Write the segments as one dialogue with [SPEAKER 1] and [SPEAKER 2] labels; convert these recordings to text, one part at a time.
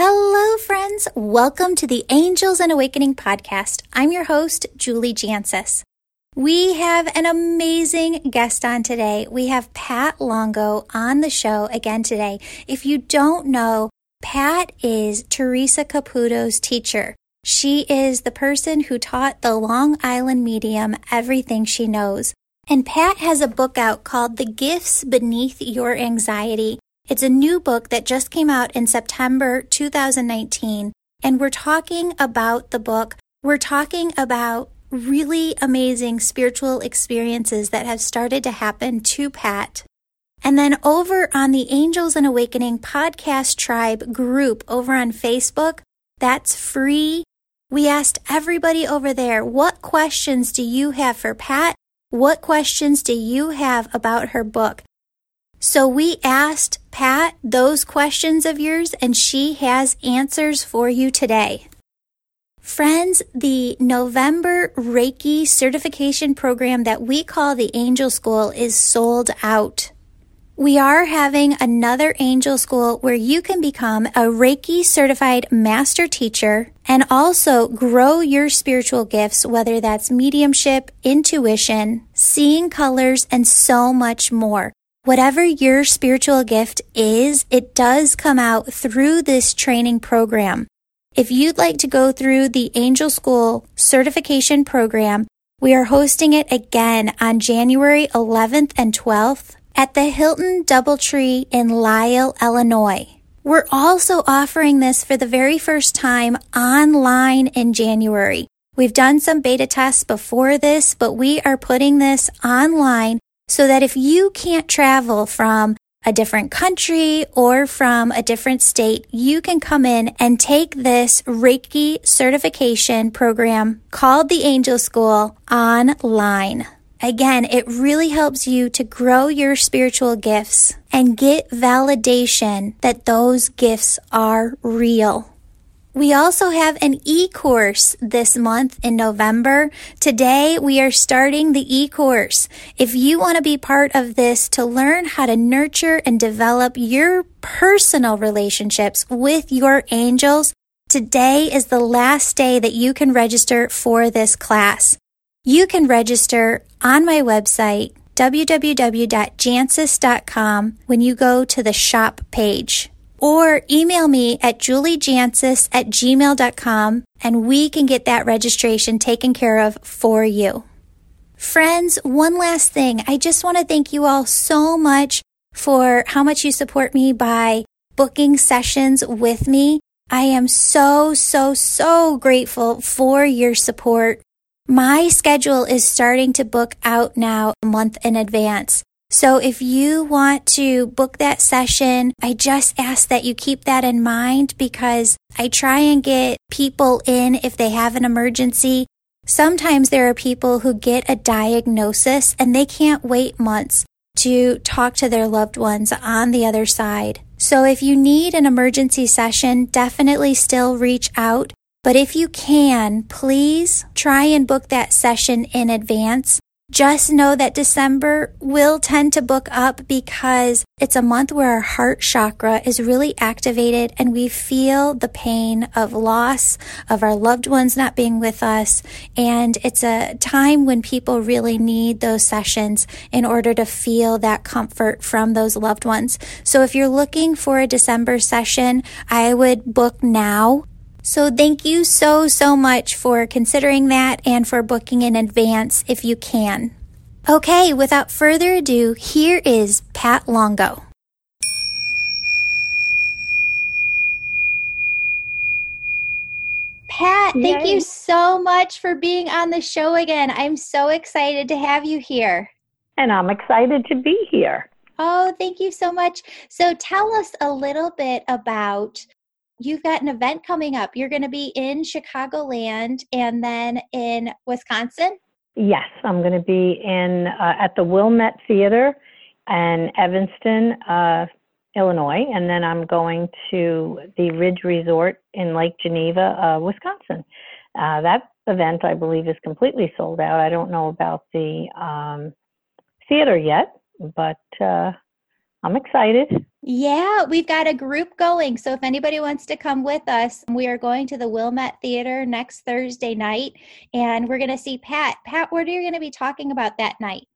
[SPEAKER 1] Hello, friends. Welcome to the Angels and Awakening podcast. I'm your host, Julie Jancius. We have an amazing guest on today. We have Pat Longo on the show again today. If you don't know, Pat is Theresa Caputo's teacher. She is the person who taught the Long Island medium everything she knows. And Pat has a book out called The Gifts Beneath Your Anxiety. It's a new book that just came out in September 2019. And we're talking about the book. We're talking about really amazing spiritual experiences that have started to happen to Pat. And then over on the Angels and Awakening podcast tribe group over on Facebook, that's free. We asked everybody over there, what questions do you have for Pat? What questions do you have about her book? So we asked Pat those questions of yours, and she has answers for you today. Friends, the November Reiki certification program that we call the Angel School is sold out. We are having another Angel School where you can become a Reiki certified master teacher and also grow your spiritual gifts, whether that's mediumship, intuition, seeing colors, and so much more. Whatever your spiritual gift is, it does come out through this training program. If you'd like to go through the Angel School certification program, we are hosting it again on January 11th and 12th at the Hilton Doubletree in Lisle, Illinois. We're also offering this for the very first time online in January. We've done some beta tests before this, but we are putting this online so that if you can't travel from a different country or from a different state, you can come in and take this Reiki certification program called the Angel School online. Again, it really helps you to grow your spiritual gifts and get validation that those gifts are real. We also have an e-course this month in November. Today we are starting the e-course. If you want to be part of this to learn how to nurture and develop your personal relationships with your angels, today is the last day that you can register for this class. You can register on my website, www.jancius.com, when you go to the shop page or email me at juliejancius at gmail.com and we can get that registration taken care of for you. Friends, one last thing. I just want to thank you all so much for how much you support me by booking sessions with me. I am so, so, so grateful for your support. My schedule is starting to book out now a month in advance. So if you want to book that session, I just ask that you keep that in mind because I try and get people in if they have an emergency. Sometimes there are people who get a diagnosis and they can't wait months to talk to their loved ones on the other side. So if you need an emergency session, definitely still reach out. But if you can, please try and book that session in advance just know that December will tend to book up because it's a month where our heart chakra is really activated and we feel the pain of loss of our loved ones not being with us. And it's a time when people really need those sessions in order to feel that comfort from those loved ones. So if you're looking for a December session, I would book now so thank you so, so much for considering that and for booking in advance if you can. Okay, without further ado, here is Pat Longo. Pat, Yay. thank you so much for being on the show again. I'm so excited to have you here.
[SPEAKER 2] And I'm excited to be here.
[SPEAKER 1] Oh, thank you so much. So tell us a little bit about you've got an event coming up. You're going to be in Chicagoland and then in Wisconsin.
[SPEAKER 2] Yes, I'm going to be in uh, at the Wilmette Theater in Evanston, uh, Illinois, and then I'm going to the Ridge Resort in Lake Geneva, uh, Wisconsin. Uh, that event, I believe, is completely sold out. I don't know about the um, theater yet, but uh, I'm excited.
[SPEAKER 1] Yeah, we've got a group going. So if anybody wants to come with us, we are going to the Wilmette Theater next Thursday night and we're going to see Pat. Pat, what are you going to be talking about that night?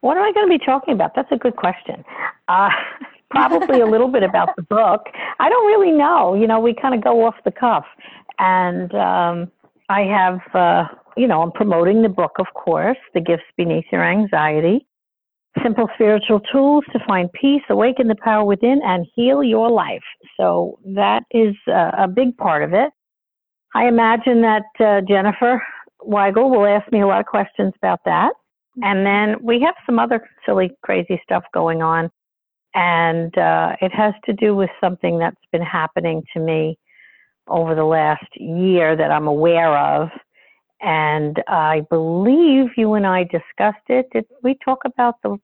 [SPEAKER 2] What am I going to be talking about? That's a good question. Uh, probably a little bit about the book. I don't really know. You know, we kind of go off the cuff. And um, I have, uh, you know, I'm promoting the book, of course, The Gifts Beneath Your Anxiety simple spiritual tools to find peace, awaken the power within, and heal your life. So that is uh, a big part of it. I imagine that uh, Jennifer Weigel will ask me a lot of questions about that. And then we have some other silly, crazy stuff going on. And uh, it has to do with something that's been happening to me over the last year that I'm aware of. And I believe you and I discussed it. Did we talk about the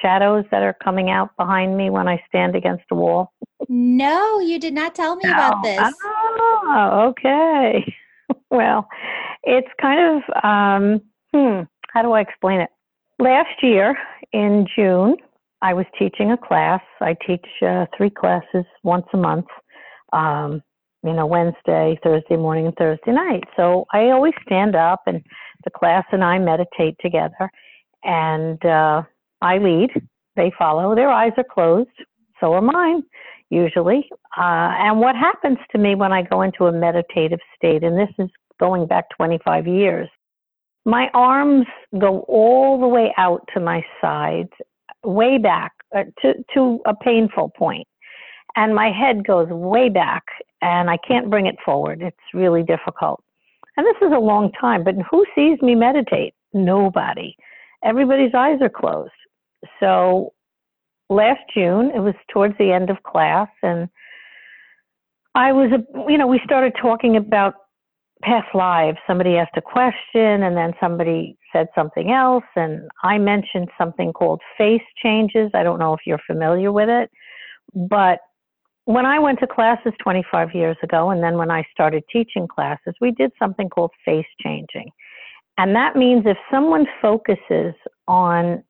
[SPEAKER 2] shadows that are coming out behind me when I stand against a wall?
[SPEAKER 1] No, you did not tell me no. about this.
[SPEAKER 2] Oh, okay. well, it's kind of, um, hmm, how do I explain it? Last year in June, I was teaching a class. I teach uh, three classes once a month. Um, you know, Wednesday, Thursday morning, and Thursday night. So I always stand up, and the class and I meditate together. And uh, I lead, they follow. Their eyes are closed, so are mine, usually. Uh, and what happens to me when I go into a meditative state, and this is going back 25 years, my arms go all the way out to my sides, way back uh, to, to a painful point. And my head goes way back, and I can't bring it forward. It's really difficult. And this is a long time, but who sees me meditate? Nobody. Everybody's eyes are closed so last June, it was towards the end of class, and I was, you know, we started talking about past lives. Somebody asked a question, and then somebody said something else, and I mentioned something called face changes. I don't know if you're familiar with it, but when I went to classes 25 years ago, and then when I started teaching classes, we did something called face changing. And that means if someone focuses on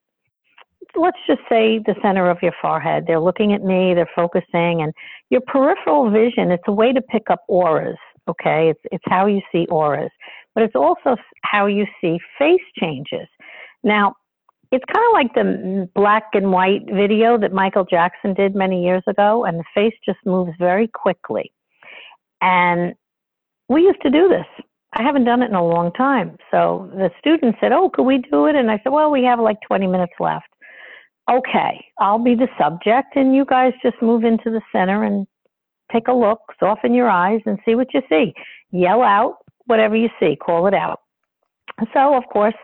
[SPEAKER 2] let's just say the center of your forehead. They're looking at me, they're focusing, and your peripheral vision, it's a way to pick up auras, okay? It's, it's how you see auras, but it's also how you see face changes. Now, it's kind of like the black and white video that Michael Jackson did many years ago, and the face just moves very quickly. And we used to do this. I haven't done it in a long time. So the student said, Oh, could we do it? And I said, Well, we have like 20 minutes left okay, I'll be the subject, and you guys just move into the center and take a look, soften your eyes, and see what you see. Yell out whatever you see, call it out. So, of course,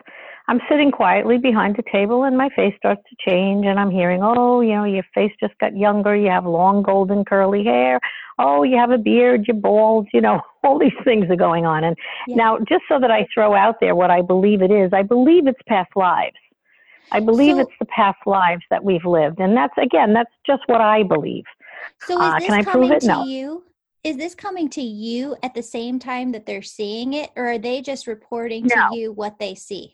[SPEAKER 2] I'm sitting quietly behind the table, and my face starts to change, and I'm hearing, oh, you know, your face just got younger, you have long golden curly hair, oh, you have a beard, you're bald, you know, all these things are going on. And yeah. now, just so that I throw out there what I believe it is, I believe it's past lives. I believe so, it's the past lives that we've lived, and that's again, that's just what I believe.
[SPEAKER 1] So, is uh, this uh, coming to no. you? Is this coming to you at the same time that they're seeing it, or are they just reporting no. to you what they see?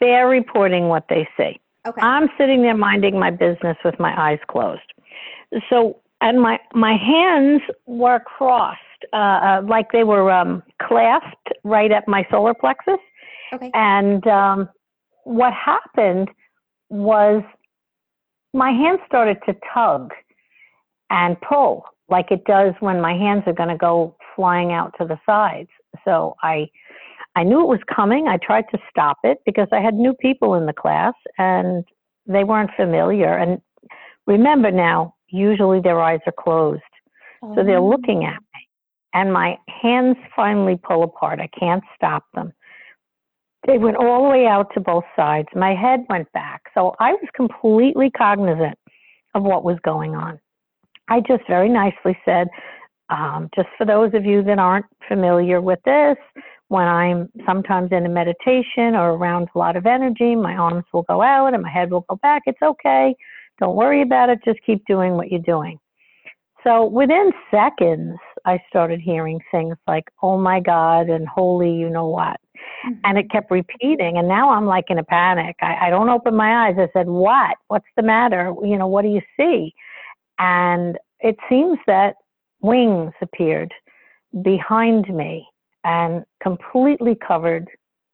[SPEAKER 2] They're reporting what they see. Okay. I'm sitting there minding my business with my eyes closed. So, and my my hands were crossed, uh, uh, like they were um, clasped right at my solar plexus. Okay. And um, what happened was my hand started to tug and pull like it does when my hands are going to go flying out to the sides. So I I knew it was coming. I tried to stop it because I had new people in the class and they weren't familiar. And remember now, usually their eyes are closed. Oh. So they're oh. looking at me. And my hands finally pull apart. I can't stop them. They went all the way out to both sides. My head went back. So I was completely cognizant of what was going on. I just very nicely said, um, just for those of you that aren't familiar with this, when I'm sometimes in a meditation or around a lot of energy, my arms will go out and my head will go back. It's okay. Don't worry about it. Just keep doing what you're doing. So within seconds, I started hearing things like, oh my God, and holy, you know what. Mm-hmm. And it kept repeating. And now I'm like in a panic. I, I don't open my eyes. I said, What? What's the matter? You know, what do you see? And it seems that wings appeared behind me and completely covered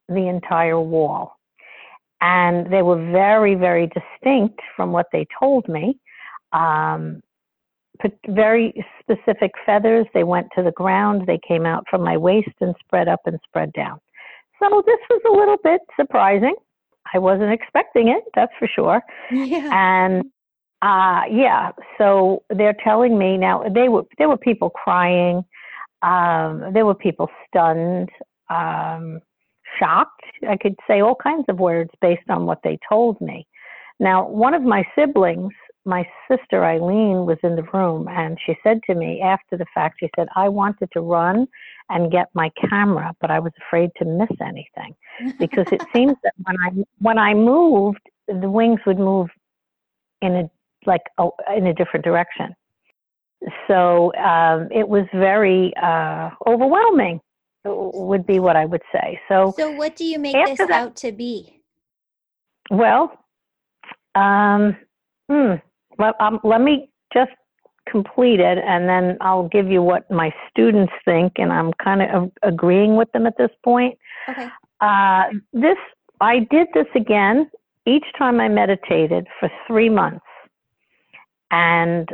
[SPEAKER 2] the entire wall. And they were very, very distinct from what they told me. Um, very specific feathers. They went to the ground. They came out from my waist and spread up and spread down. So this was a little bit surprising. I wasn't expecting it, that's for sure. Yeah. And uh, yeah, so they're telling me now they were there were people crying, um, there were people stunned, um, shocked. I could say all kinds of words based on what they told me. Now, one of my siblings my sister Eileen was in the room and she said to me after the fact, she said, I wanted to run and get my camera, but I was afraid to miss anything because it seems that when I when I moved, the wings would move in a like a, in a different direction. So um, it was very uh, overwhelming, would be what I would say. So,
[SPEAKER 1] so what do you make this that, out to be?
[SPEAKER 2] Well, um, hmm, let, um, let me just complete it and then I'll give you what my students think, and I'm kind of agreeing with them at this point. Okay. Uh, this, I did this again each time I meditated for three months, and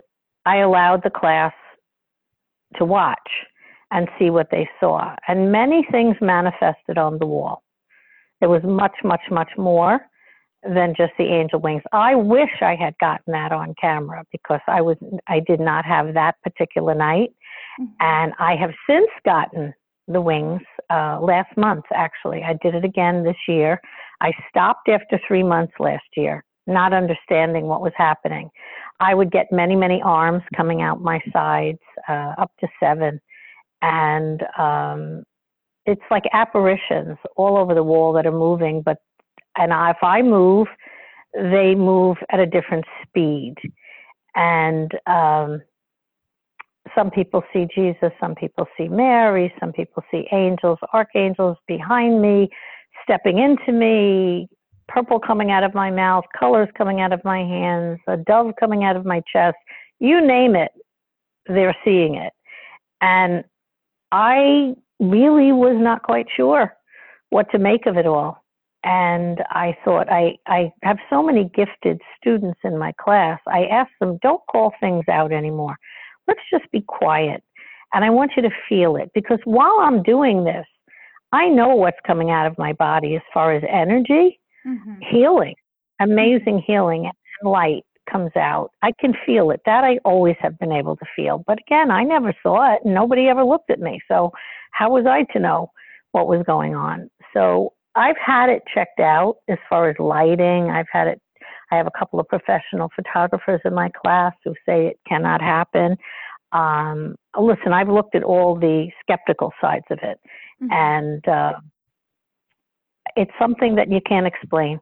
[SPEAKER 2] I allowed the class to watch and see what they saw. And many things manifested on the wall. There was much, much, much more than just the angel wings. I wish I had gotten that on camera because I was I did not have that particular night, mm-hmm. and I have since gotten the wings uh, last month. Actually, I did it again this year. I stopped after three months last year, not understanding what was happening. I would get many many arms coming out my sides, uh, up to seven, and um, it's like apparitions all over the wall that are moving, but and if I move, they move at a different speed. And um, some people see Jesus, some people see Mary, some people see angels, archangels behind me, stepping into me, purple coming out of my mouth, colors coming out of my hands, a dove coming out of my chest. You name it, they're seeing it. And I really was not quite sure what to make of it all and I thought I, I have so many gifted students in my class. I asked them, don't call things out anymore. Let's just be quiet. And I want you to feel it because while I'm doing this, I know what's coming out of my body as far as energy, mm-hmm. healing, amazing healing, and light comes out. I can feel it. That I always have been able to feel. But again, I never saw it. Nobody ever looked at me. So how was I to know what was going on? So I've had it checked out as far as lighting. I've had it. I have a couple of professional photographers in my class who say it cannot happen. Um, listen, I've looked at all the skeptical sides of it, mm-hmm. and uh, it's something that you can't explain.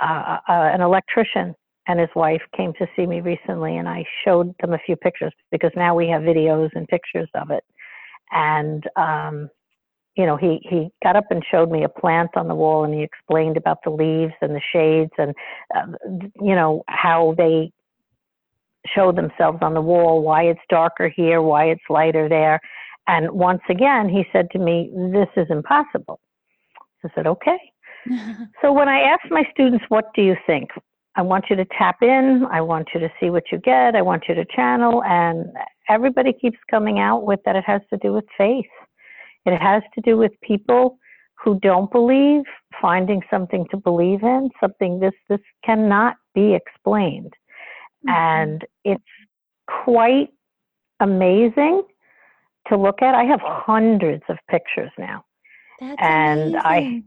[SPEAKER 2] Uh, uh, an electrician and his wife came to see me recently, and I showed them a few pictures because now we have videos and pictures of it. And um, you know, he, he got up and showed me a plant on the wall and he explained about the leaves and the shades and, uh, you know, how they show themselves on the wall, why it's darker here, why it's lighter there. And once again, he said to me, This is impossible. I said, Okay. so when I asked my students, What do you think? I want you to tap in. I want you to see what you get. I want you to channel. And everybody keeps coming out with that it has to do with faith. It has to do with people who don't believe finding something to believe in, something this this cannot be explained. Mm-hmm. And it's quite amazing to look at. I have hundreds of pictures now.
[SPEAKER 1] That's and amazing. I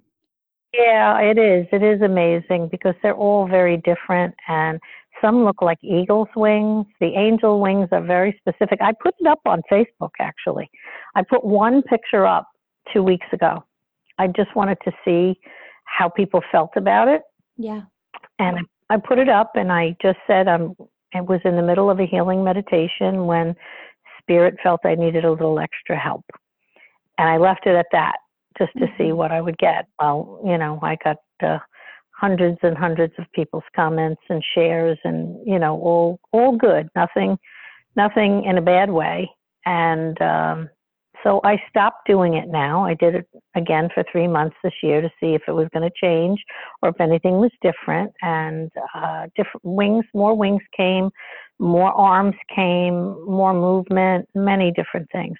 [SPEAKER 2] yeah, it is. It is amazing because they're all very different and some look like eagle's wings. The angel wings are very specific. I put it up on Facebook actually. I put one picture up two weeks ago. I just wanted to see how people felt about it.
[SPEAKER 1] Yeah.
[SPEAKER 2] And I put it up and I just said I'm it was in the middle of a healing meditation when spirit felt I needed a little extra help. And I left it at that just to mm-hmm. see what I would get. Well, you know, I got uh, hundreds and hundreds of people's comments and shares, and you know, all all good. Nothing, nothing in a bad way. And um, so I stopped doing it now. I did it again for three months this year to see if it was going to change or if anything was different. And uh, different wings, more wings came, more arms came, more movement, many different things.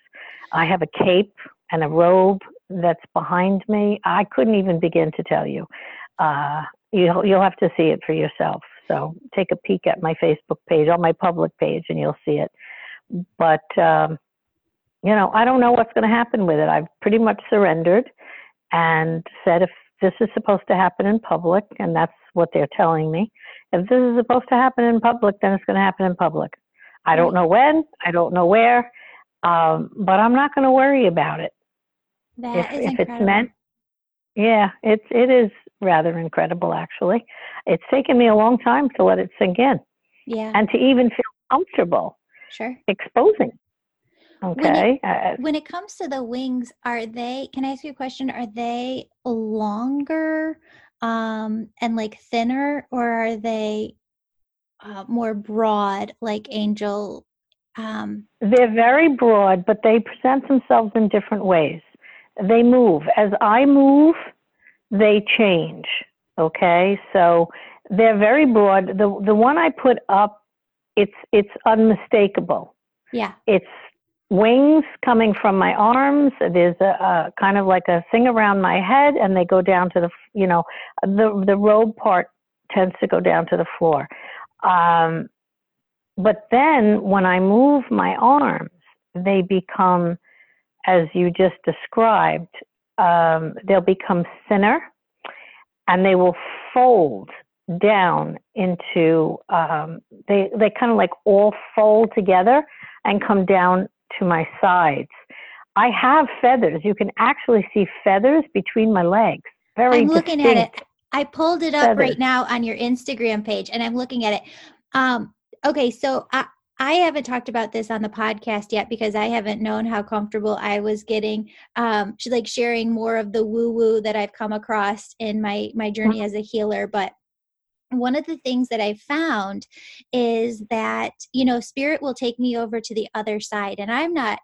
[SPEAKER 2] I have a cape and a robe that's behind me. I couldn't even begin to tell you. Uh, you'll you'll have to see it for yourself. So take a peek at my Facebook page, on my public page, and you'll see it. But um, you know, I don't know what's going to happen with it. I've pretty much surrendered and said if this is supposed to happen in public, and that's what they're telling me, if this is supposed to happen in public, then it's going to happen in public. I don't know when, I don't know where, um, but I'm not going to worry about it.
[SPEAKER 1] That if, if
[SPEAKER 2] it's meant, yeah, it's it is rather incredible actually. It's taken me a long time to let it sink in.
[SPEAKER 1] Yeah.
[SPEAKER 2] And to even feel comfortable.
[SPEAKER 1] Sure.
[SPEAKER 2] Exposing Okay.
[SPEAKER 1] When it, uh, when it, comes to the wings, are they, can I ask you a question? Are they longer um, and like thinner, or are they uh, more broad like angel? Um...
[SPEAKER 2] They're very broad, but they present themselves in different ways. They move. As I move, they change. Okay. So they're very broad. The, the one I put up, it's, it's unmistakable.
[SPEAKER 1] Yeah.
[SPEAKER 2] It's wings coming from my arms. There's a, a, kind of like a thing around my head, and they go down to the, you know, the the robe part tends to go down to the floor. Um, but then when I move my arms, they become, as you just described, um, they'll become thinner, and they will fold down into. Um, they they kind of like all fold together and come down to my sides. I have feathers. You can actually see feathers between my legs. Very
[SPEAKER 1] I'm looking at it. I pulled it up feathers. right now on your Instagram page and I'm looking at it. Um, okay, so I, I haven't talked about this on the podcast yet because I haven't known how comfortable I was getting, um, like sharing more of the woo woo that I've come across in my my journey mm-hmm. as a healer. But one of the things that I found is that, you know, spirit will take me over to the other side and I'm not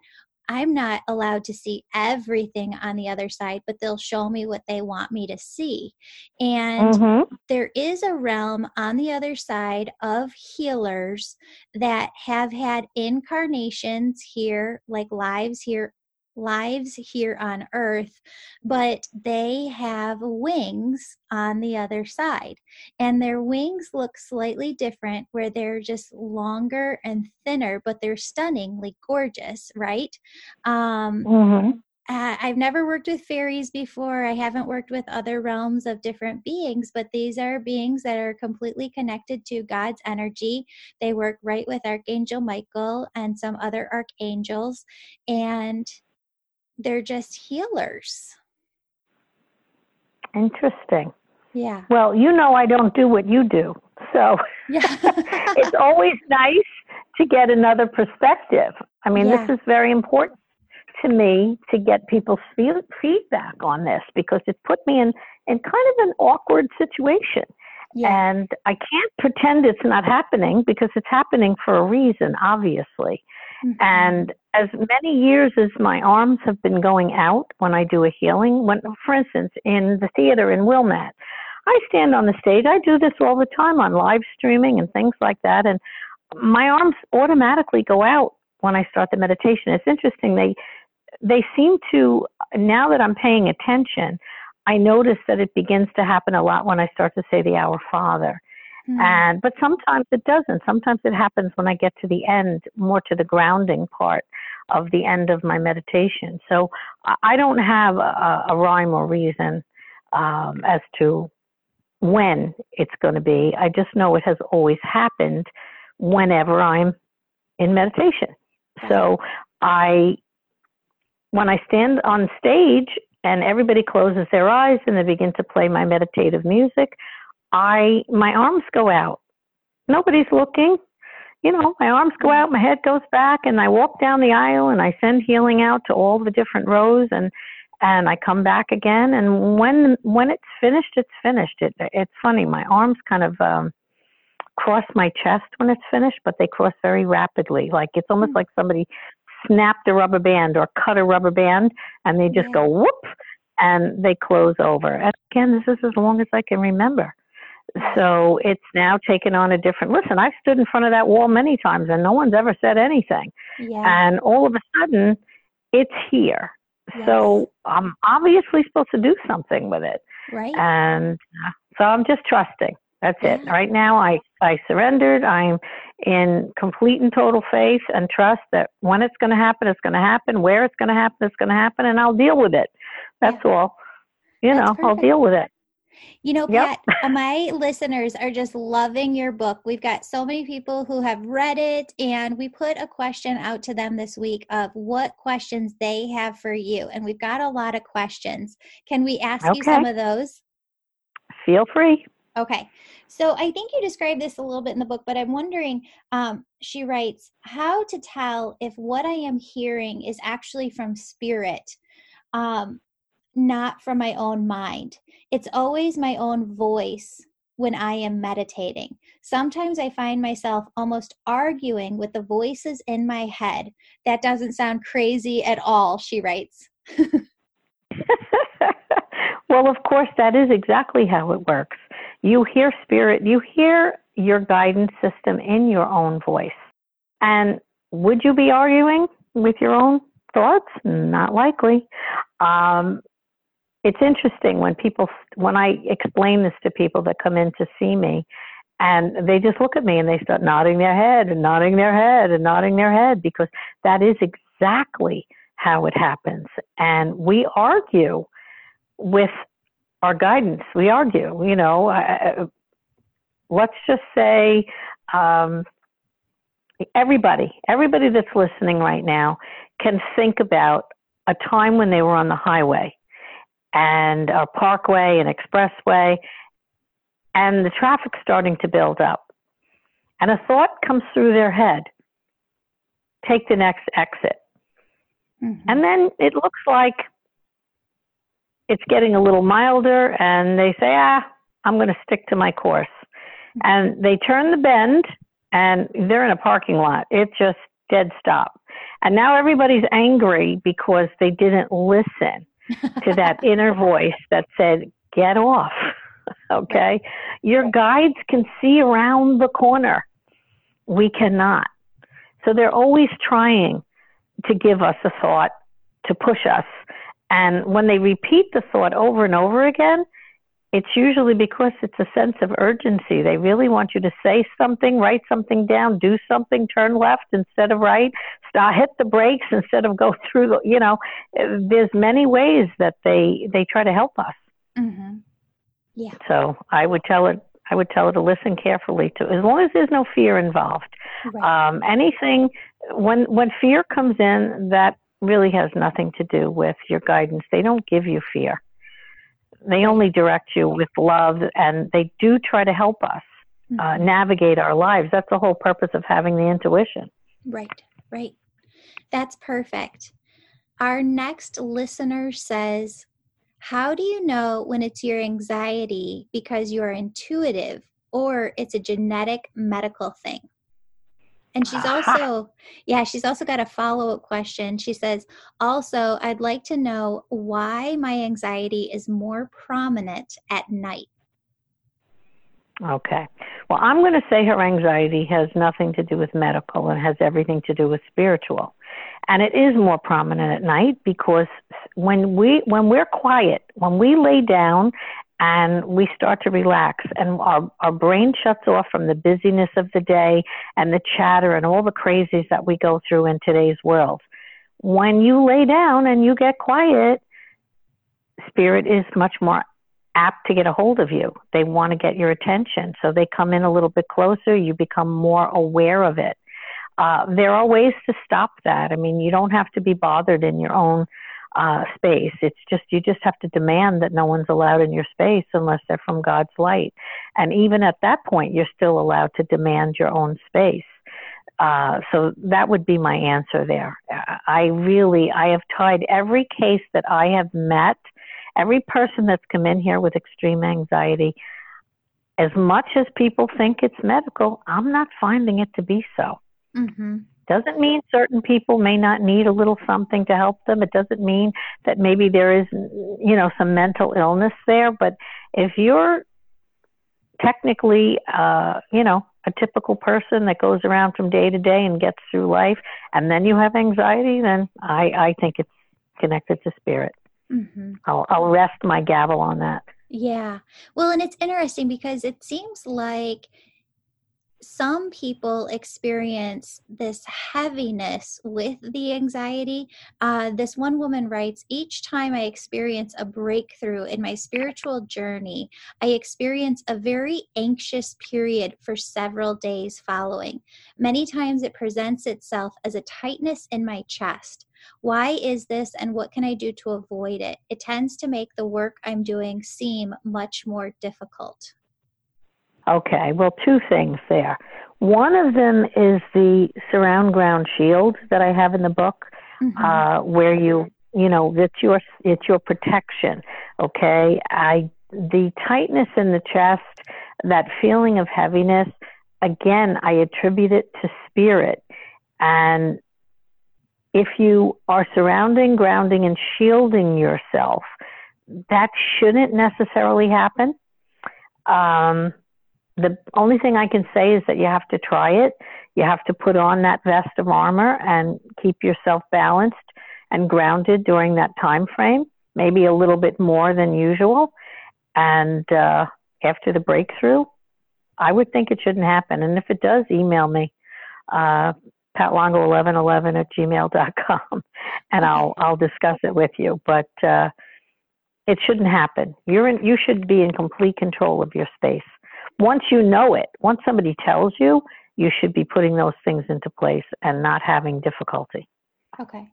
[SPEAKER 1] I'm not allowed to see everything on the other side, but they'll show me what they want me to see. And mm-hmm. there is a realm on the other side of healers that have had incarnations here, like lives here lives here on earth, but they have wings on the other side. And their wings look slightly different, where they're just longer and thinner, but they're stunningly gorgeous, right? Um, mm-hmm. Uh, I've never worked with fairies before. I haven't worked with other realms of different beings, but these are beings that are completely connected to God's energy. They work right with Archangel Michael and some other archangels. And they're just healers.
[SPEAKER 2] Interesting.
[SPEAKER 1] Yeah.
[SPEAKER 2] Well, you know, I don't do what you do. So yeah. it's always nice to get another perspective. I mean, yeah. this is very important to me to get people's feedback on this because it put me in, in kind of an awkward situation. Yeah. And I can't pretend it's not happening because it's happening for a reason, obviously. Mm-hmm. And as many years as my arms have been going out when I do a healing, when, for instance, in the theater in Wilmette, I stand on the stage. I do this all the time on live streaming and things like that. And my arms automatically go out when I start the meditation. It's interesting. They, they seem to, now that I'm paying attention, I notice that it begins to happen a lot when I start to say the Our Father. Mm-hmm. And but sometimes it doesn't. Sometimes it happens when I get to the end, more to the grounding part of the end of my meditation. So I don't have a, a rhyme or reason um, as to when it's going to be. I just know it has always happened whenever I'm in meditation. So I, when I stand on stage and everybody closes their eyes and they begin to play my meditative music, I my arms go out. Nobody's looking. You know, my arms go out, my head goes back, and I walk down the aisle and I send healing out to all the different rows and and I come back again. And when when it's finished, it's finished. It it's funny. My arms kind of um, cross my chest when it's finished, but they cross very rapidly. Like it's almost like somebody snapped a rubber band or cut a rubber band, and they just yeah. go whoop, and they close over. And again, this is as long as I can remember. So it's now taken on a different. Listen, I've stood in front of that wall many times, and no one's ever said anything. Yeah. And all of a sudden, it's here Yes. So I'm obviously supposed to do something with it.
[SPEAKER 1] Right.
[SPEAKER 2] And uh, so I'm just trusting. That's yeah. it. Right now, I, I surrendered. I'm in complete and total faith and trust that when it's going to happen, it's going to happen. Where it's going to happen, it's going to happen, and I'll deal with it. That's yeah. all. You That's know, perfect. I'll deal with it.
[SPEAKER 1] You know, Pat, yep. Uh, my listeners are just loving your book. We've got so many people who have read it, and we put a question out to them this week of what questions they have for you. And we've got a lot of questions. Can we ask okay. you some of those?
[SPEAKER 2] Feel free.
[SPEAKER 1] Okay. So I think you described this a little bit in the book, but I'm wondering, um, she writes, how to tell if what I am hearing is actually from spirit. Um, not from my own mind. It's always my own voice when I am meditating. Sometimes I find myself almost arguing with the voices in my head. That doesn't sound crazy at all, she writes.
[SPEAKER 2] well, of course, that is exactly how it works. You hear spirit, you hear your guidance system in your own voice. And would you be arguing with your own thoughts? Not likely. Um, it's interesting when people when I explain this to people that come in to see me and they just look at me and they start nodding their head and nodding their head and nodding their head because that is exactly how it happens. And we argue with our guidance. We argue you know uh, let's just say um, everybody everybody that's listening right now can think about a time when they were on the highway and a parkway and expressway, and the traffic's starting to build up. And a thought comes through their head take the next exit. Mm-hmm. And then it looks like it's getting a little milder, and they say, ah, I'm going to stick to my course. Mm-hmm. And they turn the bend, and they're in a parking lot. It just dead stop. And now everybody's angry because they didn't listen to that inner voice that said, get off. okay? Your guides can see around the corner. We cannot. So they're always trying to give us a thought to push us. And when they repeat the thought over and over again, it's usually because it's a sense of urgency. They really want you to say something, write something down, do something, turn left instead of right, start, hit the brakes instead of go through the, you know, there's many ways that they, they try to help us.
[SPEAKER 1] Mm-hmm. Yeah.
[SPEAKER 2] So I would tell it, I would tell her to listen carefully to, as long as there's no fear involved. Right. Um, anything, when, when fear comes in, that really has nothing to do with your guidance. They don't give you fear they only direct you with love, and they do try to help us uh, mm-hmm. navigate our lives. That's the whole purpose of having the intuition.
[SPEAKER 1] Right, right. That's perfect. Our next listener says, How do you know when it's your anxiety because you're intuitive or it's a genetic medical thing? And she's also, yeah, she's also got a follow up question. She says, also, I'd like to know why my anxiety is more prominent at night.
[SPEAKER 2] Okay. Well, I'm going to say her anxiety has nothing to do with medical and has everything to do with spiritual. And it is more prominent at night because when we when we're quiet, when we lay down and we start to relax and our, our brain shuts off from the busyness of the day and the chatter and all the crazies that we go through in today's world. When you lay down and you get quiet, spirit is much more apt to get a hold of you. They want to get your attention. So they come in a little bit closer. You become more aware of it. Uh, there are ways to stop that. I mean, you don't have to be bothered in your own uh, space. It's just you just have to demand that no one's allowed in your space unless they're from God's light. And even at that point, you're still allowed to demand your own space. Uh, so that would be my answer there. I really, I have tied every case that I have met, every person that's come in here with extreme anxiety, as much as people think it's medical, I'm not finding it to be so. Mm-hmm. Doesn't mean certain people may not need a little something to help them. It doesn't mean that maybe there is, you know, some mental illness there. But if you're technically, uh, you know, a typical person that goes around from day to day and gets through life, and then you have anxiety, then I, I think it's connected to spirit. Mm-hmm. I'll, I'll rest my gavel on that.
[SPEAKER 1] Yeah. Well, and it's interesting because it seems like some people experience this heaviness with the anxiety. Uh, this one woman writes Each time I experience a breakthrough in my spiritual journey, I experience a very anxious period for several days following. Many times it presents itself as a tightness in my chest. Why is this and what can I do to avoid it? It tends to make the work I'm doing seem much more difficult.
[SPEAKER 2] Okay, well, two things there. One of them is the surround ground shield that I have in the book, mm-hmm. uh, where you, you know, it's your it's your protection. Okay, I the tightness in the chest, that feeling of heaviness. Again, I attribute it to spirit, and if you are surrounding, grounding, and shielding yourself, that shouldn't necessarily happen. Um, the only thing I can say is that you have to try it. You have to put on that vest of armor and keep yourself balanced and grounded during that time frame, maybe a little bit more than usual. And uh, after the breakthrough, I would think it shouldn't happen. And if it does, email me, uh, patlongo1111 at gmail.com, and I'll I'll discuss it with you. But uh, it shouldn't happen. You're in, you should be in complete control of your space once you know it, once somebody tells you, you should be putting those things into place and not having difficulty.
[SPEAKER 1] Okay.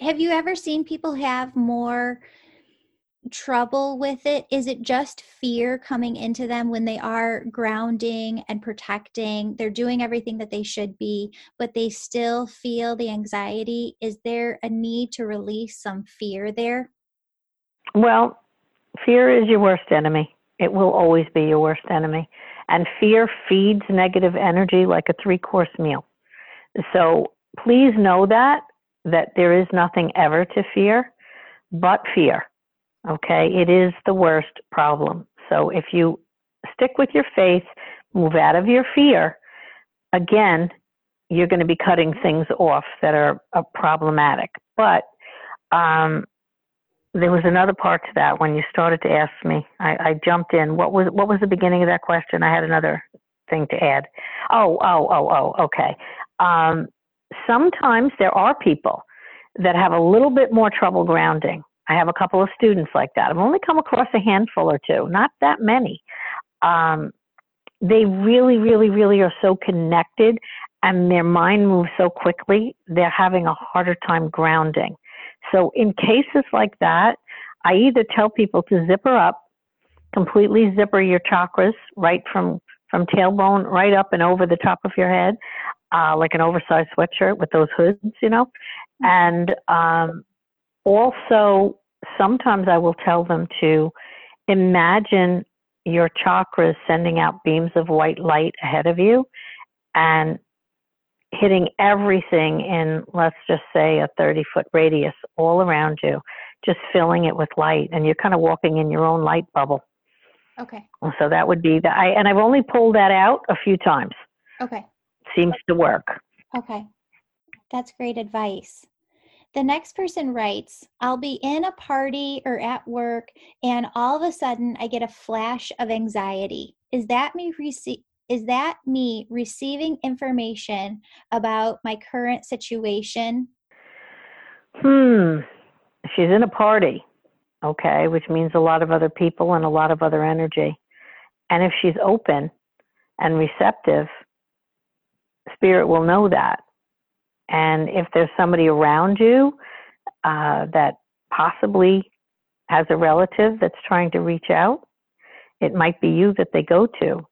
[SPEAKER 1] Have you ever seen people have more trouble with it? Is it just fear coming into them when they are grounding and protecting? They're doing everything that they should be, but they still feel the anxiety. Is there a need to release some fear there?
[SPEAKER 2] Well, fear is your worst enemy. It will always be your worst enemy. And fear feeds negative energy like a three course meal. So please know that, that there is nothing ever to fear but fear. Okay. It is the worst problem. So if you stick with your faith, move out of your fear, again, you're going to be cutting things off that are, problematic. But um, there was another part to that when you started to ask me. I, I jumped in. What was what was the beginning of that question? I had another thing to add. Oh, oh, oh, oh. Okay. Um, sometimes there are people that have a little bit more trouble grounding. I have a couple of students like that. I've only come across a handful or two, not that many. Um, they really, really, really are so connected and their mind moves so quickly, they're having a harder time grounding. So in cases like that, I either tell people to zipper up, completely zipper your chakras right from from tailbone right up and over the top of your head, uh, like an oversized sweatshirt with those hoods, you know. And um, also, sometimes I will tell them to imagine your chakras sending out beams of white light ahead of you and hitting everything in, let's just say, a 30 foot radius all around you, just filling it with light. And you're kind of walking in your own light bubble.
[SPEAKER 1] Okay.
[SPEAKER 2] So that would be the, I, and I've only pulled that out a few times.
[SPEAKER 1] Okay.
[SPEAKER 2] Seems to work.
[SPEAKER 1] Okay. That's great advice. The next person writes, I'll be in a party or at work, and all of a sudden I get a flash of anxiety. Is that me rece- is that me receiving information about my current situation?
[SPEAKER 2] Hmm. She's in a party, okay, which means a lot of other people and a lot of other energy. And if she's open and receptive, spirit will know that. And if there's somebody around you uh, that possibly has a relative that's trying to reach out, it might be you that they go to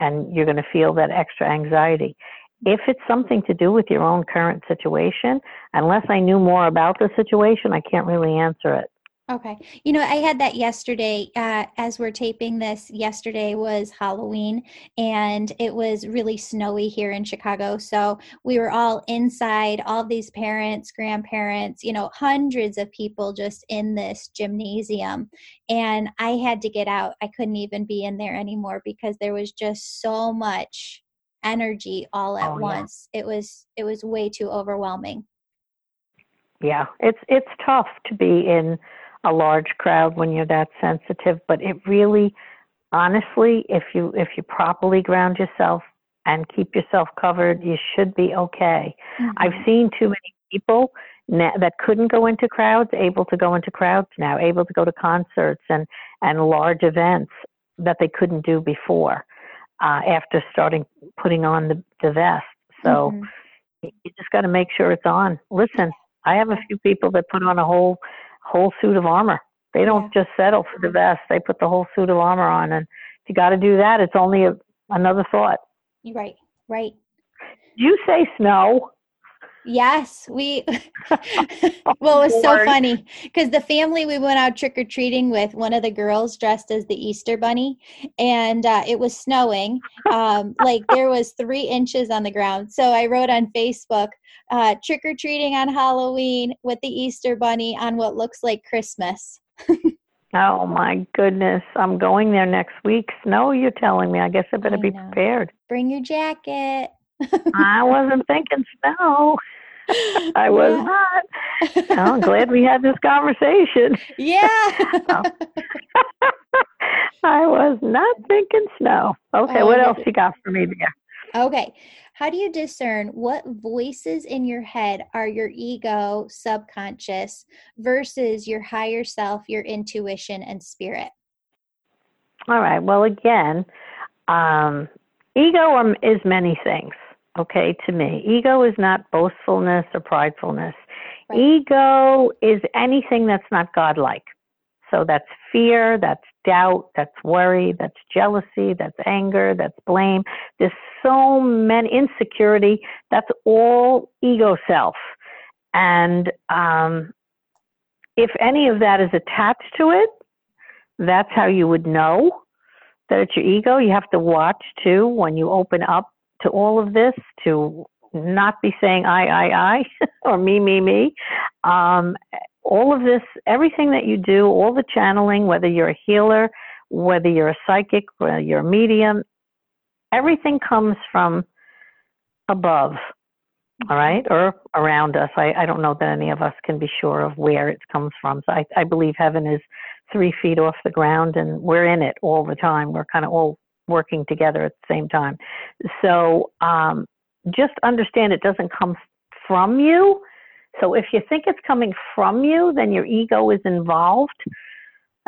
[SPEAKER 2] and you're going to feel that extra anxiety. If it's something to do with your own current situation, unless I knew more about the situation, I can't really answer it.
[SPEAKER 1] Okay. You know, I had that yesterday. Uh, as we're taping this, yesterday was Halloween and it was really snowy here in Chicago. So we were all inside, all these parents, grandparents, you know, hundreds of people just in this gymnasium. And I had to get out. I couldn't even be in there anymore because there was just so much energy all at oh, once. Yeah. It was it was way too overwhelming.
[SPEAKER 2] Yeah, it's it's tough to be in a large crowd when you're that sensitive, but it really, honestly, if you if you properly ground yourself and keep yourself covered, you should be okay. Mm-hmm. I've seen too many people that couldn't go into crowds able to go into crowds now, able to go to concerts and and large events that they couldn't do before uh, after starting putting on the the vest. So. Mm-hmm. You just got to make sure it's on. Listen, I have a few people that put on a whole whole suit of armor. They don't yeah. just settle for the vest; they put the whole suit of armor on. And if you got to do that, it's only a, another thought.
[SPEAKER 1] Right, right.
[SPEAKER 2] Did you say snow?
[SPEAKER 1] Yes, we. well, it was so funny because the family we went out trick or treating with, one of the girls dressed as the Easter bunny, and uh, it was snowing. Um, like there was three inches on the ground. So I wrote on Facebook, uh, trick or treating on Halloween with the Easter bunny on what looks like Christmas.
[SPEAKER 2] oh my goodness! I'm going there next week. Snow, you're telling me? I guess I better I be prepared.
[SPEAKER 1] Bring your jacket.
[SPEAKER 2] I wasn't thinking snow. I was yeah. not. I'm glad we had this conversation.
[SPEAKER 1] Yeah.
[SPEAKER 2] I was not thinking snow. Okay, oh, what else you got for me there?
[SPEAKER 1] Okay. How do you discern what voices in your head are your ego, subconscious, versus your higher self, your intuition, and spirit?
[SPEAKER 2] All right. Well, again, um, ego is many things okay, to me. Ego is not boastfulness or pridefulness. Right. Ego is anything that's not godlike. So that's fear, that's doubt, that's worry, that's jealousy, that's anger, that's blame. There's so many insecurity. That's all ego self. And um, if any of that is attached to it, that's how you would know that it's your ego. You have to watch too when you open up to all of this, to not be saying I, I, I, or me, me, me. Um, all of this, everything that you do, all the channeling, whether you're a healer, whether you're a psychic, whether you're a medium, everything comes from above, all right, or around us. I, I don't know that any of us can be sure of where it comes from. So I, I believe heaven is three feet off the ground and we're in it all the time. We're kind of all working together at the same time. So um, just understand it doesn't come from you. So if you think it's coming from you, then your ego is involved.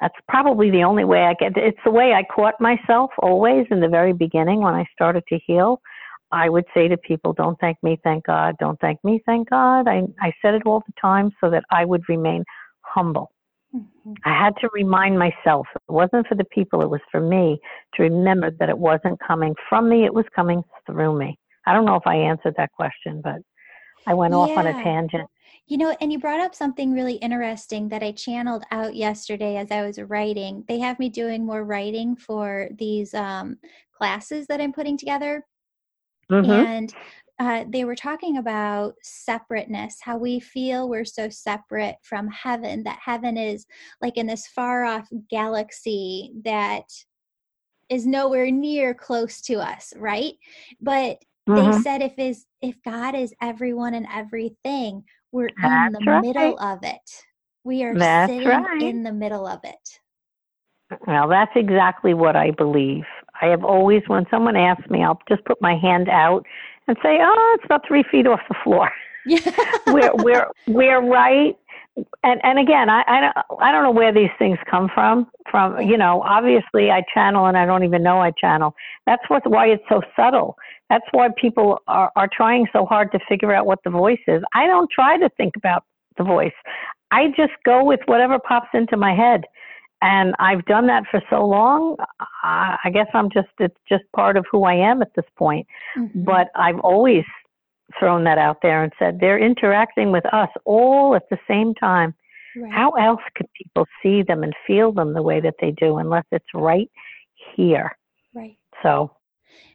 [SPEAKER 2] That's probably the only way I get. It's the way I caught myself always in the very beginning when I started to heal. I would say to people, "Don't thank me, thank God. Don't thank me, thank God." I I said it all the time so that I would remain humble. Mm-hmm. I had to remind myself it wasn't for the people, it was for me to remember that it wasn't coming from me, it was coming through me. I don't know if I answered that question, but I went yeah. off on a tangent.
[SPEAKER 1] You know, and you brought up something really interesting that I channeled out yesterday as I was writing. They have me doing more writing for these um, classes that I'm putting together. Mm-hmm. And uh, they were talking about separateness, how we feel we're so separate from heaven, that heaven is like in this far off galaxy that is nowhere near close to us, right? But mm-hmm. they said if is if God is everyone and everything, we're That's in the right. middle of it. We are That's sitting right. in the middle of it.
[SPEAKER 2] Well, that's exactly what I believe. I have always, when someone asks me, I'll just put my hand out and say, "Oh, it's about three feet off the floor." Yeah. we're we're we're right. And and again, I I don't I don't know where these things come from. From you know, obviously I channel and I don't even know I channel. That's what why it's so subtle. That's why people are are trying so hard to figure out what the voice is. I don't try to think about the voice. I just go with whatever pops into my head. And I've done that for so long. I guess I'm just it's just part of who I am at this point. Mm-hmm. But I've always thrown that out there and said they're interacting with us all at the same time. Right. How else could people see them and feel them the way that they do unless it's right here?
[SPEAKER 1] Right.
[SPEAKER 2] So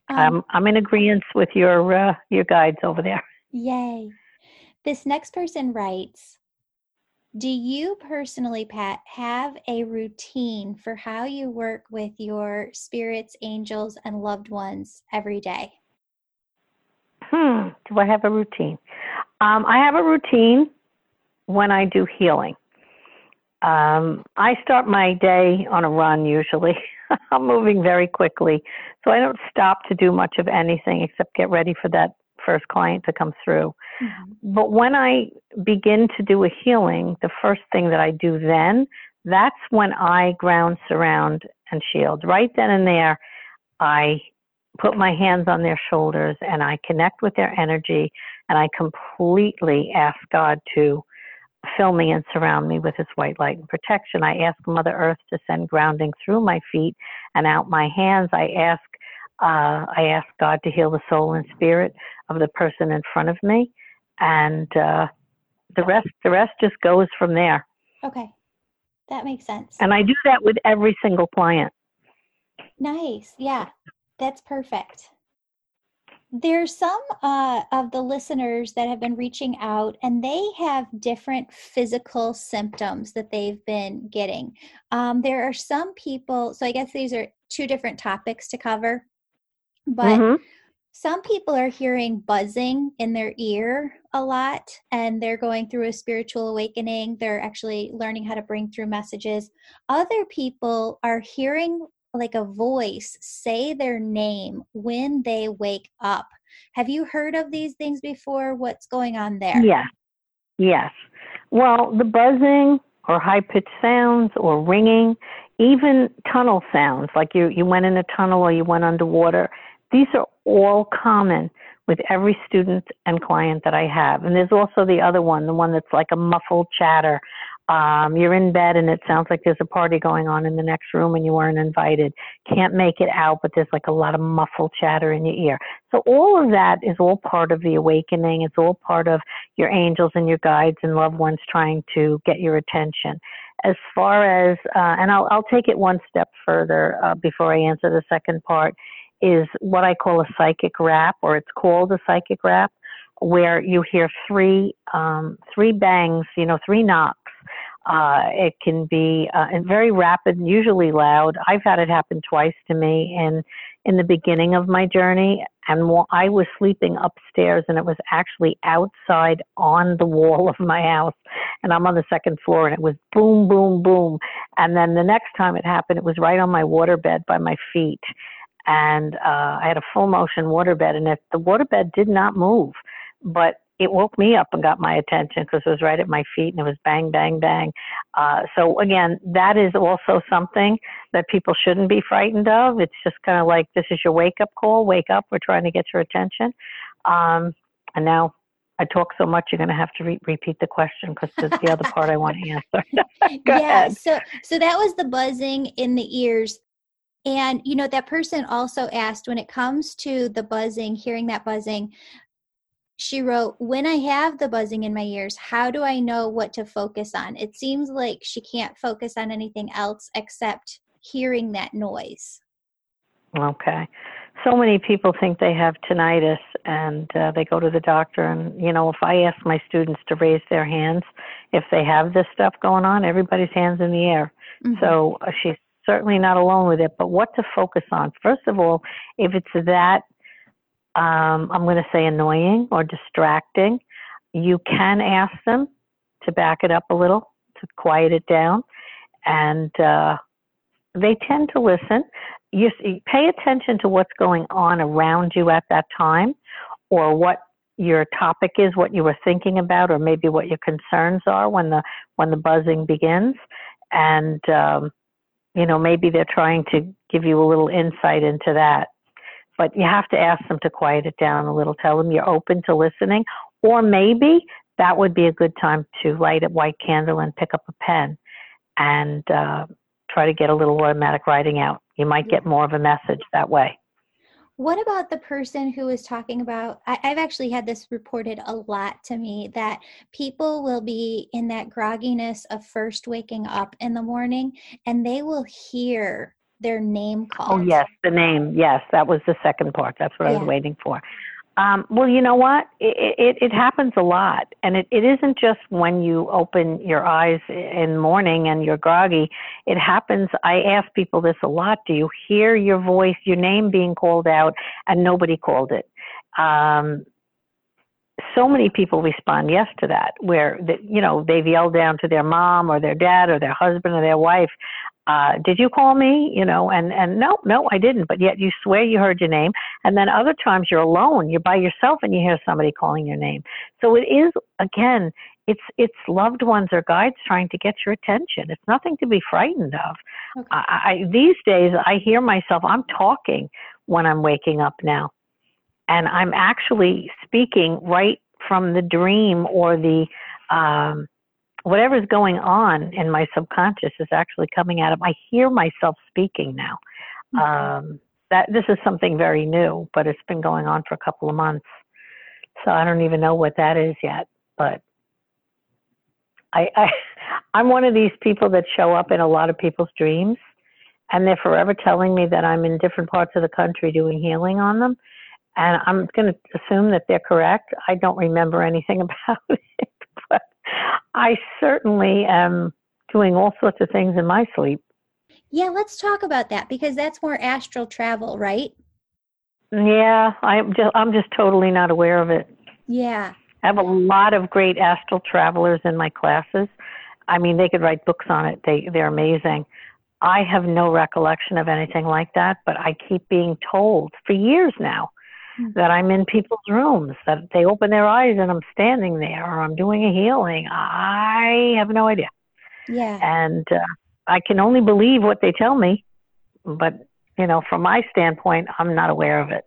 [SPEAKER 2] um, I'm I'm in agreement with your uh, your guides over there.
[SPEAKER 1] Yay. This next person writes, do you personally, Pat, have a routine for how you work with your spirits, angels, and loved ones every day?
[SPEAKER 2] Hmm. Do I have a routine? Um, I have a routine when I do healing. Um, I start my day on a run usually. I'm moving very quickly, so I don't stop to do much of anything except get ready for that first client to come through. Mm-hmm. But when I begin to do a healing, the first thing that I do then, that's when I ground, surround, and shield. Right then and there, I put my hands on their shoulders and I connect with their energy and I completely ask God to fill me and surround me with his white light and protection. I ask Mother Earth to send grounding through my feet and out my hands. I ask uh, I ask God to heal the soul and spirit of the person in front of me, and uh, the rest the rest just goes from there.
[SPEAKER 1] Okay, that makes sense.
[SPEAKER 2] And I do that with every single client.
[SPEAKER 1] Nice, yeah, that's perfect. There's some uh, of the listeners that have been reaching out, and they have different physical symptoms that they've been getting. Um, there are some people, so I guess these are two different topics to cover. But mm-hmm. some people are hearing buzzing in their ear a lot and they're going through a spiritual awakening. They're actually learning how to bring through messages. Other people are hearing like a voice say their name when they wake up. Have you heard of these things before? What's going on there?
[SPEAKER 2] Yeah. Yes. Well, the buzzing or high pitched sounds or ringing, even tunnel sounds, like you, you went in a tunnel or you went underwater, these are all common with every student and client that I have. And there's also the other one, the one that's like a muffled chatter. Um, you're in bed and it sounds like there's a party going on in the next room and you weren't invited. Can't make it out, but there's like a lot of muffled chatter in your ear. So all of that is all part of the awakening. It's all part of your angels and your guides and loved ones trying to get your attention. As far as, uh, and I'll, I'll take it one step further uh, before I answer the second part is what I call a psychic rap, or it's called a psychic rap, where you hear three um, three bangs, you know, three knocks. Uh, it can be uh, very rapid, usually loud. I've had it happen twice to me in in the beginning of my journey, and I was sleeping upstairs, and it was actually outside on the wall of my house, and I'm on the second floor, and it was boom, boom, boom. And then the next time it happened, it was right on my waterbed by my feet and uh, I had a full motion waterbed, and it, the waterbed did not move, but it woke me up and got my attention because it was right at my feet and it was bang, bang, bang. Uh, so again, that is also something that people shouldn't be frightened of. It's just kind of like this is your wake up call. Wake up. We're trying to get your attention. Um, and now I talk so much, you're going to have to re- repeat the question because there's the other part I want to answer.
[SPEAKER 1] yeah.
[SPEAKER 2] Ahead.
[SPEAKER 1] So, so that was the buzzing in the ears. And, you know, that person also asked when it comes to the buzzing, hearing that buzzing, she wrote, When I have the buzzing in my ears, how do I know what to focus on? It seems like she can't focus on anything else except hearing that noise.
[SPEAKER 2] Okay. So many people think they have tinnitus and uh, they go to the doctor. And, you know, if I ask my students to raise their hands, if they have this stuff going on, everybody's hands in the air. Mm-hmm. So uh, she's certainly not alone with it, but what to focus on. First of all, if it's that, um, I'm going to say annoying or distracting, you can ask them to back it up a little, to quiet it down. And uh, they tend to listen. You see, pay attention to what's going on around you at that time or what your topic is, what you were thinking about, or maybe what your concerns are when the when the buzzing begins, and um, you know, maybe they're trying to give you a little insight into that. But you have to ask them to quiet it down a little, tell them you're open to listening, or maybe that would be a good time to light a white candle and pick up a pen and uh, try to get a little automatic writing out. You might get more of a message that way.
[SPEAKER 1] What about the person who is talking about? I, have actually had this reported a lot to me that people will be in that grogginess of first waking up in the morning and they will hear their name oh, called.
[SPEAKER 2] Oh, yes, the name. Yes, that was the second part. That's what yeah. I was waiting for. Um, well, you know what? It, it, it happens a lot. And it, it isn't just when you open your eyes in morning and you're groggy. It happens. I ask people this a lot. Do you hear your voice, your name being called out, and nobody called it? Um, so many people respond yes to that, where the, you know they've yelled down to their mom or their dad or their husband or their wife, uh, did you call me? You know, and, and no, no, I didn't. But yet you swear you heard your name. And then other times you're alone, you're by yourself and you hear somebody calling your name. So it is, again, it's, it's loved ones or guides trying to get your attention. It's nothing to be frightened of. Okay. I, I, these days I hear myself, I'm talking when I'm waking up now. And I'm actually speaking right from the dream or the, um, whatever's going on in my subconscious is actually coming out of I hear myself speaking now. Mm-hmm. Um, that this is something very new, but it's been going on for a couple of months. So I don't even know what that is yet. But I, I I'm one of these people that show up in a lot of people's dreams and they're forever telling me that I'm in different parts of the country doing healing on them. And I'm going to assume that they're correct. I don't remember anything about it. I certainly am doing all sorts of things in my sleep.
[SPEAKER 1] Yeah, let's talk about that because that's more astral travel, right?
[SPEAKER 2] Yeah, I'm just I'm just totally not aware of it.
[SPEAKER 1] Yeah.
[SPEAKER 2] I have a lot of great astral travelers in my classes. I mean, they could write books on it. They they're amazing. I have no recollection of anything like that, but I keep being told for years now Mm-hmm. that I'm in people's rooms, that they open their eyes and I'm standing there or I'm doing a healing. I have no idea.
[SPEAKER 1] Yeah.
[SPEAKER 2] And uh, I can only believe what they tell me, but you know, from my standpoint, I'm not aware of it.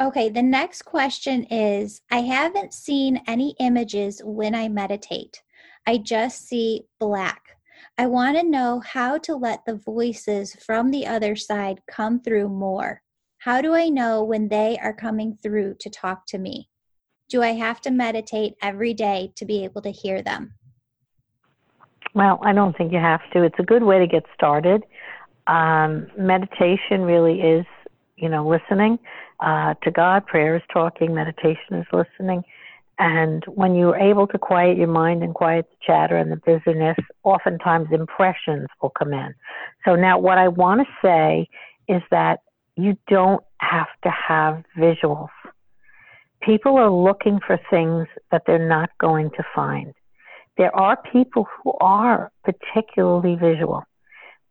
[SPEAKER 1] Okay, the next question is I haven't seen any images when I meditate. I just see black. I want to know how to let the voices from the other side come through more. How do I know when they are coming through to talk to me? Do I have to meditate every day to be able to hear them?
[SPEAKER 2] Well, I don't think you have to. It's a good way to get started. Um, meditation really is, you know, listening uh, to God. Prayer is talking. Meditation is listening. And when you're able to quiet your mind and quiet the chatter and the busyness, oftentimes impressions will come in. So now, what I want to say is that you don't have to have visuals. People are looking for things that they're not going to find. There are people who are particularly visual,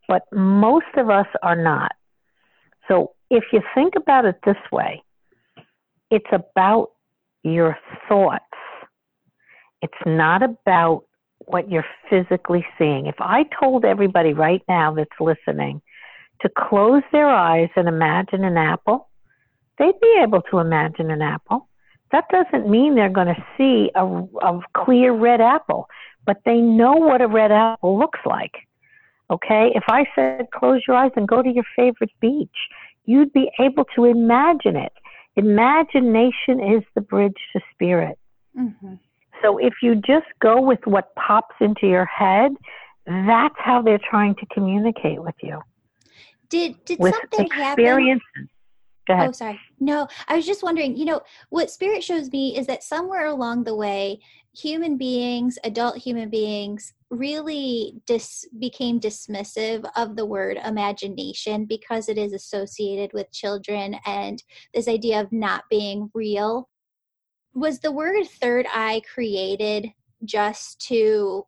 [SPEAKER 2] but most of us are not. So if you think about it this way, it's about your thoughts. It's not about what you're physically seeing. If I told everybody right now that's listening to close their eyes and imagine an apple, they'd be able to imagine an apple. That doesn't mean they're going to see a, a clear red apple, but they know what a red apple looks like. Okay? If I said close your eyes and go to your favorite beach, you'd be able to imagine it. Imagination is the bridge to spirit. Mm-hmm. So if you just go with what pops into your head, that's how they're trying to communicate with you.
[SPEAKER 1] Did did something happen?
[SPEAKER 2] Go ahead.
[SPEAKER 1] Oh, sorry. No, I was just wondering. You know, what spirit shows me is that somewhere along the way, human beings, adult human beings, really dis- became dismissive of the word imagination because it is associated with children and this idea of not being real. Was the word third eye created just to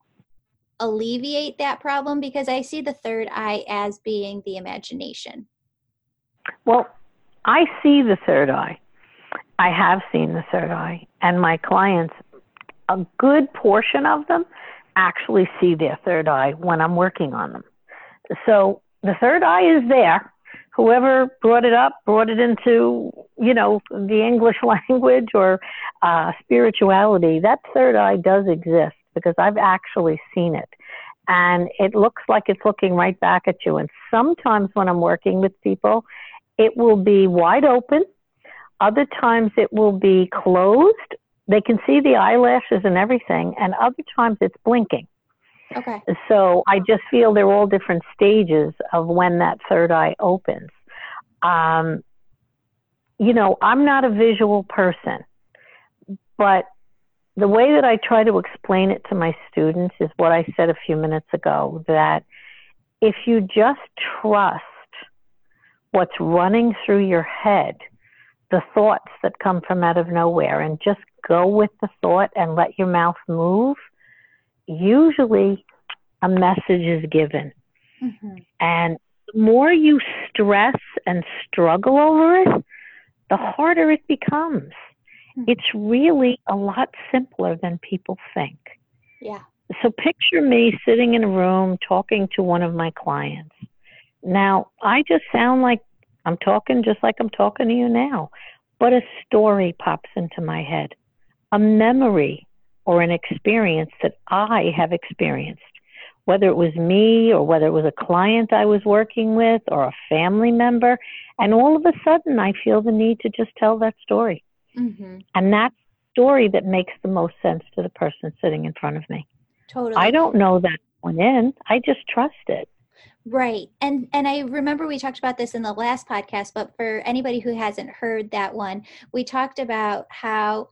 [SPEAKER 1] alleviate that problem because I see the third eye as being the imagination.
[SPEAKER 2] Well, I see the third eye. I have seen the third eye, and my clients, a good portion of them, actually see their third eye when I'm working on them. So the third eye is there. Whoever brought it up brought it into, you know, the English language or uh, spirituality. That third eye does exist because I've actually seen it. and it looks like it's looking right back at you. And sometimes when I'm working with people, it will be wide open. Other times it will be closed. They can see the eyelashes and everything, and other times it's blinking.
[SPEAKER 1] Okay.
[SPEAKER 2] So I just feel they're all different stages of when that third eye opens. Um, you know, I'm not a visual person, but the way that I try to explain it to my students is what I said a few minutes ago that if you just trust what's running through your head, the thoughts that come from out of nowhere, and just go with the thought and let your mouth move, usually a message is given. Mm-hmm. And the more you stress and struggle over it, the harder it becomes. Mm-hmm. It's really a lot simpler than people think.
[SPEAKER 1] Yeah.
[SPEAKER 2] So picture me sitting in a room talking to one of my clients. Now, I just sound like I'm talking just like I'm talking to you now, but a story pops into my head, a memory or an experience that I have experienced, whether it was me or whether it was a client I was working with or a family member. And all of a sudden, I feel the need to just tell that story. Mm-hmm. And that story that makes the most sense to the person sitting in front of me.
[SPEAKER 1] Totally.
[SPEAKER 2] I don't know that one in. I just trust it.
[SPEAKER 1] Right. And and I remember we talked about this in the last podcast, but for anybody who hasn't heard that one, we talked about how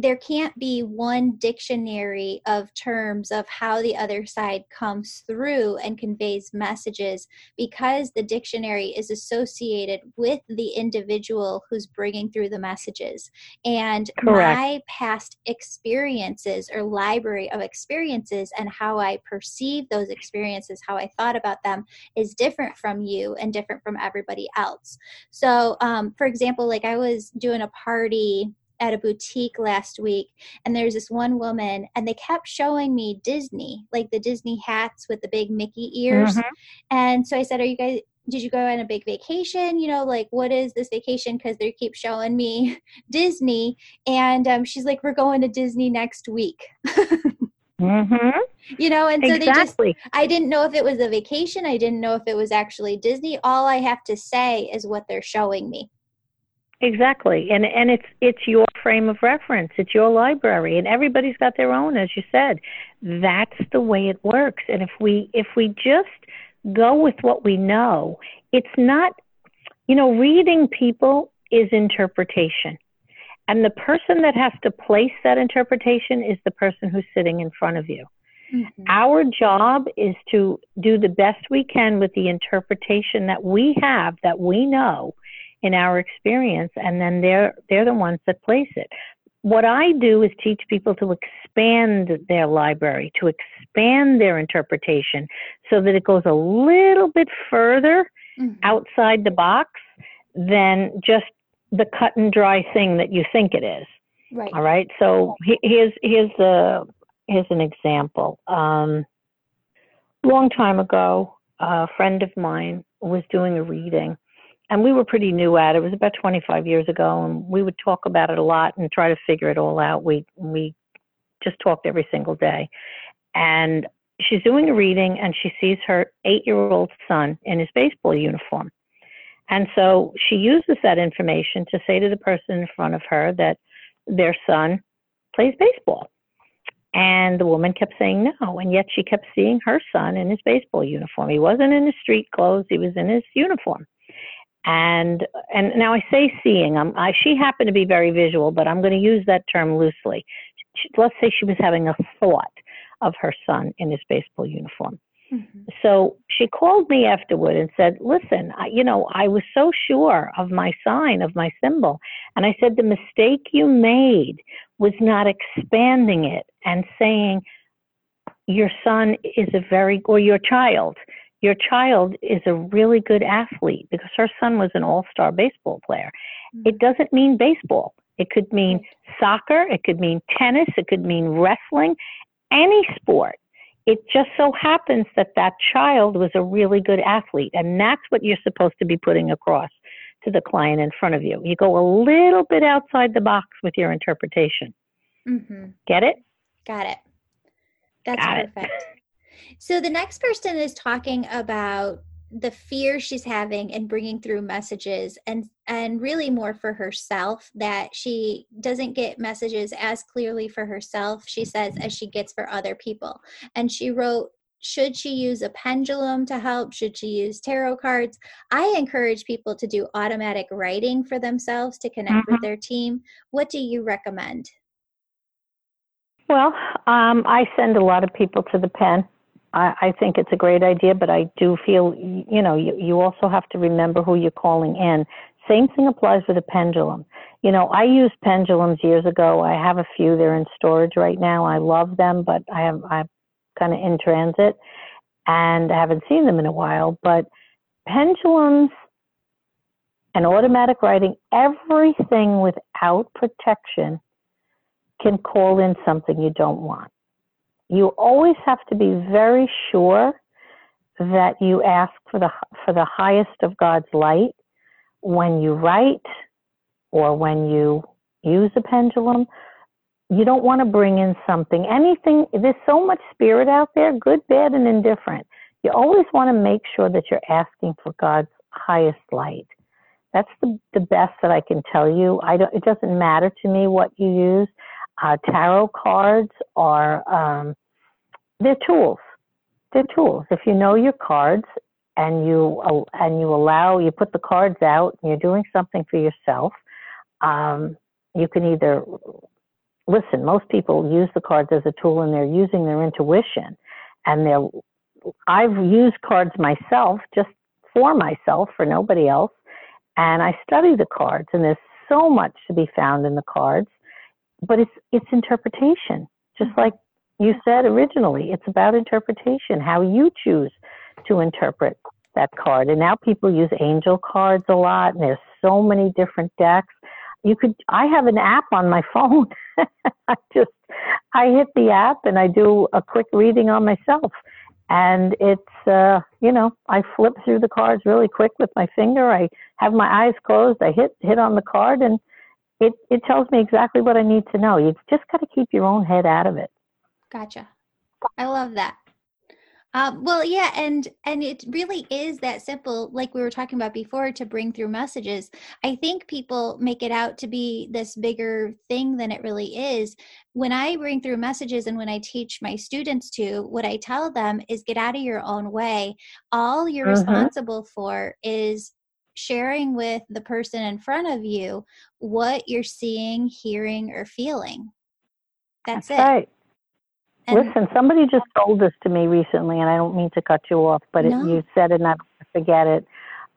[SPEAKER 1] there can't be one dictionary of terms of how the other side comes through and conveys messages because the dictionary is associated with the individual who's bringing through the messages. And Correct. my past experiences or library of experiences and how I perceive those experiences, how I thought about them, is different from you and different from everybody else. So, um, for example, like I was doing a party at a boutique last week and there's this one woman and they kept showing me Disney, like the Disney hats with the big Mickey ears. Mm-hmm. And so I said, Are you guys did you go on a big vacation? You know, like what is this vacation? Because they keep showing me Disney. And um, she's like, We're going to Disney next week.
[SPEAKER 2] mm-hmm.
[SPEAKER 1] You know, and so
[SPEAKER 2] exactly.
[SPEAKER 1] they just I didn't know if it was a vacation. I didn't know if it was actually Disney. All I have to say is what they're showing me.
[SPEAKER 2] Exactly. And and it's it's your frame of reference. It's your library and everybody's got their own as you said. That's the way it works. And if we if we just go with what we know, it's not you know, reading people is interpretation. And the person that has to place that interpretation is the person who's sitting in front of you. Mm-hmm. Our job is to do the best we can with the interpretation that we have, that we know, in our experience and then they're they're the ones that place it. What i do is teach people to expand their library to expand their interpretation so that it goes a little bit further mm-hmm. outside the box than just the cut and dry thing that you think it is.
[SPEAKER 1] Right.
[SPEAKER 2] All right? So here's here's the here's an example. Um long time ago a friend of mine was doing a reading and we were pretty new at it. It was about 25 years ago, and we would talk about it a lot and try to figure it all out. We we just talked every single day. And she's doing a reading, and she sees her eight-year-old son in his baseball uniform. And so she uses that information to say to the person in front of her that their son plays baseball. And the woman kept saying no, and yet she kept seeing her son in his baseball uniform. He wasn't in his street clothes, he was in his uniform and and now I say seeing. I'm, I, she happened to be very visual, but I'm going to use that term loosely. She, let's say she was having a thought of her son in his baseball uniform. Mm-hmm. So she called me afterward and said, "Listen, I, you know, I was so sure of my sign, of my symbol, and I said the mistake you made was not expanding it and saying Your son is a very, or your child your child is a really good athlete because her son was an all star baseball player. It mm-hmm. doesn't mean baseball. It could mean soccer, it could mean tennis, it could mean wrestling, any sport. It just so happens that that child was a really good athlete, and that's what you're supposed to be putting across to the client in front of you. You go a little bit outside the box with your interpretation. Mm-hmm. Get it?
[SPEAKER 1] Got it. That's Got perfect. It. So the next person is talking about the fear she's having and bringing through messages and and really more for herself that she doesn't get messages as clearly for herself she says as she gets for other people. And she wrote should she use a pendulum to help? Should she use tarot cards? I encourage people to do automatic writing for themselves to connect mm-hmm. with their team. What do you recommend?
[SPEAKER 2] Well um, i send a lot of people to the pen I, I think it's a great idea, but I do feel, you know, you, you also have to remember who you're calling in. Same thing applies with a pendulum. You know, I used pendulums years ago. I have a few. They're in storage right now. I love them, but I have I'm kind of in transit, and I haven't seen them in a while. But pendulums and automatic writing, everything without protection can call in something you don't want you always have to be very sure that you ask for the for the highest of God's light when you write or when you use a pendulum. You don't want to bring in something, anything. There's so much spirit out there, good, bad, and indifferent. You always want to make sure that you're asking for God's highest light. That's the, the best that I can tell you. I don't, it doesn't matter to me what you use. Uh, tarot cards are um, they're tools. They're tools. If you know your cards and you uh, and you allow you put the cards out and you're doing something for yourself, um, you can either listen. Most people use the cards as a tool and they're using their intuition, and they're. I've used cards myself just for myself for nobody else, and I study the cards and there's so much to be found in the cards but it's it's interpretation, just like you said originally. It's about interpretation, how you choose to interpret that card. And now people use angel cards a lot, and there's so many different decks. You could. I have an app on my phone. I just I hit the app and I do a quick reading on myself. And it's, uh, you know, I flip through the cards really quick with my finger. I have my eyes closed. I hit hit on the card, and it, it tells me exactly what I need to know. You've just got to keep your own head out of it.
[SPEAKER 1] Gotcha. I love that. Um, well, yeah, and and it really is that simple, like we were talking about before, to bring through messages. I think people make it out to be this bigger thing than it really is. When I bring through messages and when I teach my students to, what I tell them is get out of your own way. All you're mm-hmm. responsible for is sharing with the person in front of you what you're seeing, hearing, or feeling. That's, That's it. Right.
[SPEAKER 2] And Listen, somebody just told this to me recently, and I don't mean to cut you off, but no. it, you said it and I forget it.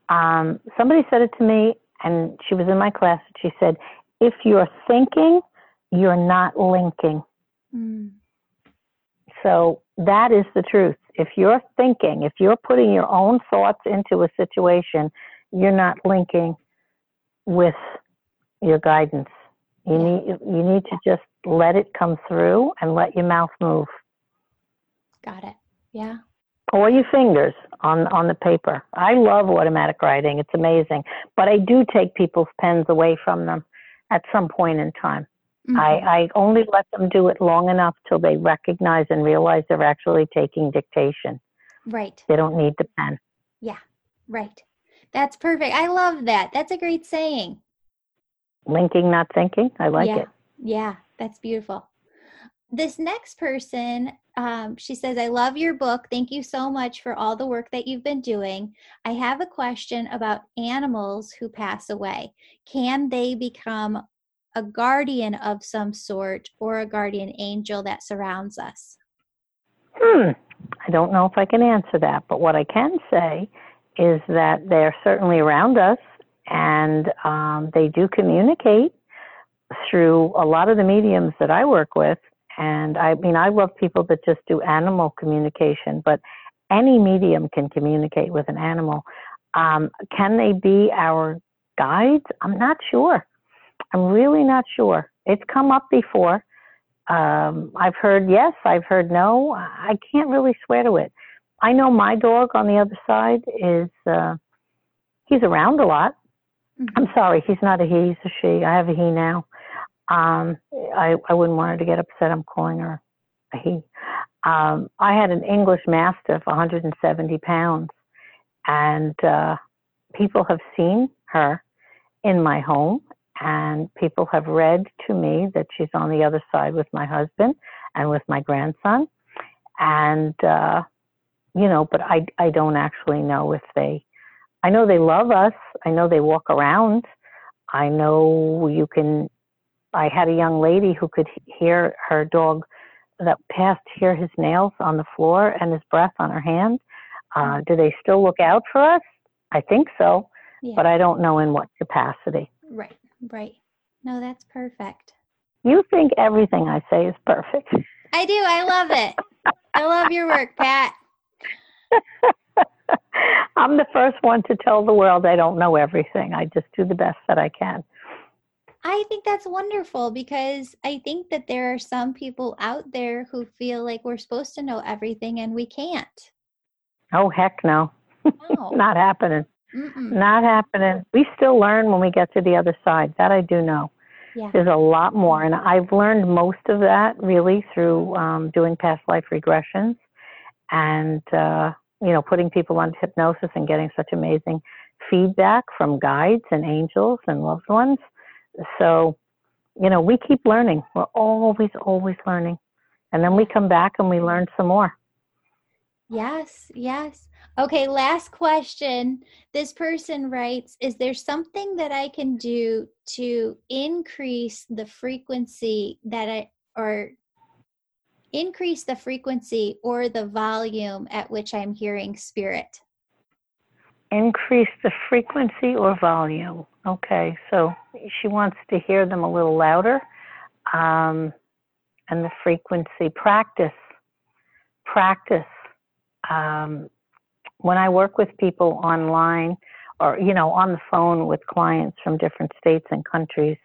[SPEAKER 2] Um, somebody said it to me, and she was in my class, and she said, if you're thinking, you're not linking. Mm. So that is the truth. If you're thinking, if you're putting your own thoughts into a situation, you're not linking with your guidance. You need you need to just let it come through and let your mouth move.
[SPEAKER 1] Got it. Yeah.
[SPEAKER 2] Or your fingers on on the paper. I love automatic writing. It's amazing. But I do take people's pens away from them at some point in time. Mm-hmm. I, I only let them do it long enough till they recognize and realize they're actually taking dictation.
[SPEAKER 1] Right.
[SPEAKER 2] They don't need the pen.
[SPEAKER 1] Yeah. Right. That's perfect. I love that. That's a great saying.
[SPEAKER 2] Linking, not thinking. I like
[SPEAKER 1] yeah.
[SPEAKER 2] it.
[SPEAKER 1] Yeah, that's beautiful. This next person, um, she says, I love your book. Thank you so much for all the work that you've been doing. I have a question about animals who pass away. Can they become a guardian of some sort or a guardian angel that surrounds us?
[SPEAKER 2] Hmm. I don't know if I can answer that, but what I can say is that they're certainly around us and um, they do communicate through a lot of the mediums that I work with. And I mean, I love people that just do animal communication, but any medium can communicate with an animal. Um, can they be our guides? I'm not sure. I'm really not sure. It's come up before. Um, I've heard yes, I've heard no. I can't really swear to it. I know my dog on the other side is uh, he's around a lot. Mm-hmm. I'm sorry, he's not a he, he's a she. I have a he now. Um, I I wouldn't want her to get upset. I'm calling her a he. Um, I had an English Mastiff, 170 pounds, and uh, people have seen her in my home, and people have read to me that she's on the other side with my husband and with my grandson, and uh, you know, but I I don't actually know if they. I know they love us. I know they walk around. I know you can. I had a young lady who could hear her dog that passed hear his nails on the floor and his breath on her hand. Uh, do they still look out for us? I think so, yeah. but I don't know in what capacity.
[SPEAKER 1] Right, right. No, that's perfect.
[SPEAKER 2] You think everything I say is perfect.
[SPEAKER 1] I do. I love it. I love your work, Pat.
[SPEAKER 2] I'm the first one to tell the world I don't know everything. I just do the best that I can.
[SPEAKER 1] I think that's wonderful because I think that there are some people out there who feel like we're supposed to know everything and we can't.
[SPEAKER 2] Oh, heck no. no. Not happening. Mm-mm. Not happening. We still learn when we get to the other side. That I do know. Yeah. There's a lot more. And I've learned most of that really through um, doing past life regressions and, uh, you know, putting people on hypnosis and getting such amazing feedback from guides and angels and loved ones. So, you know, we keep learning. We're always, always learning. And then we come back and we learn some more.
[SPEAKER 1] Yes, yes. Okay, last question. This person writes Is there something that I can do to increase the frequency that I, or increase the frequency or the volume at which I'm hearing spirit?
[SPEAKER 2] Increase the frequency or volume. Okay, so she wants to hear them a little louder. Um, and the frequency. Practice. Practice. Um, when I work with people online or, you know, on the phone with clients from different states and countries,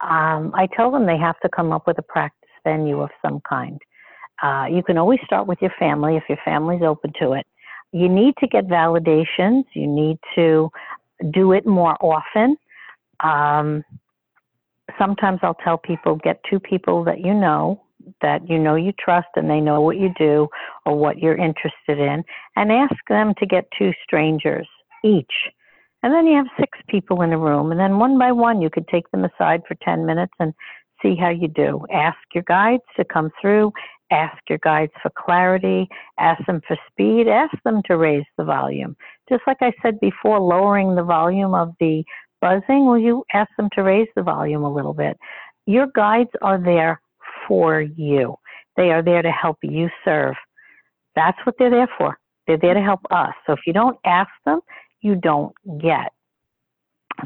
[SPEAKER 2] um, I tell them they have to come up with a practice venue of some kind. Uh, you can always start with your family if your family's open to it. You need to get validations. You need to do it more often. Um, sometimes I'll tell people get two people that you know that you know you trust and they know what you do or what you're interested in and ask them to get two strangers each. And then you have six people in a room and then one by one you could take them aside for 10 minutes and see how you do. Ask your guides to come through, ask your guides for clarity, ask them for speed, ask them to raise the volume. Just like I said before, lowering the volume of the buzzing, will you ask them to raise the volume a little bit? Your guides are there for you. They are there to help you serve. That's what they're there for. They're there to help us. So if you don't ask them, you don't get.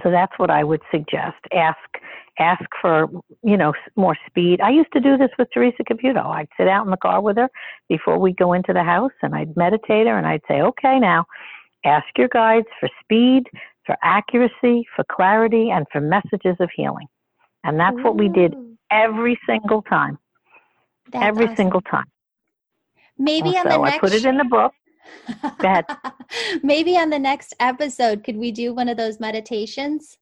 [SPEAKER 2] So that's what I would suggest. Ask, ask for, you know, more speed. I used to do this with Theresa Caputo. I'd sit out in the car with her before we go into the house and I'd meditate her and I'd say, okay, now ask your guides for speed, for accuracy, for clarity, and for messages of healing. And that's Ooh. what we did every single time. That's every awesome. single time.
[SPEAKER 1] Maybe on the next.
[SPEAKER 2] I put it in the book. Go.
[SPEAKER 1] Maybe on the next episode, could we do one of those meditations?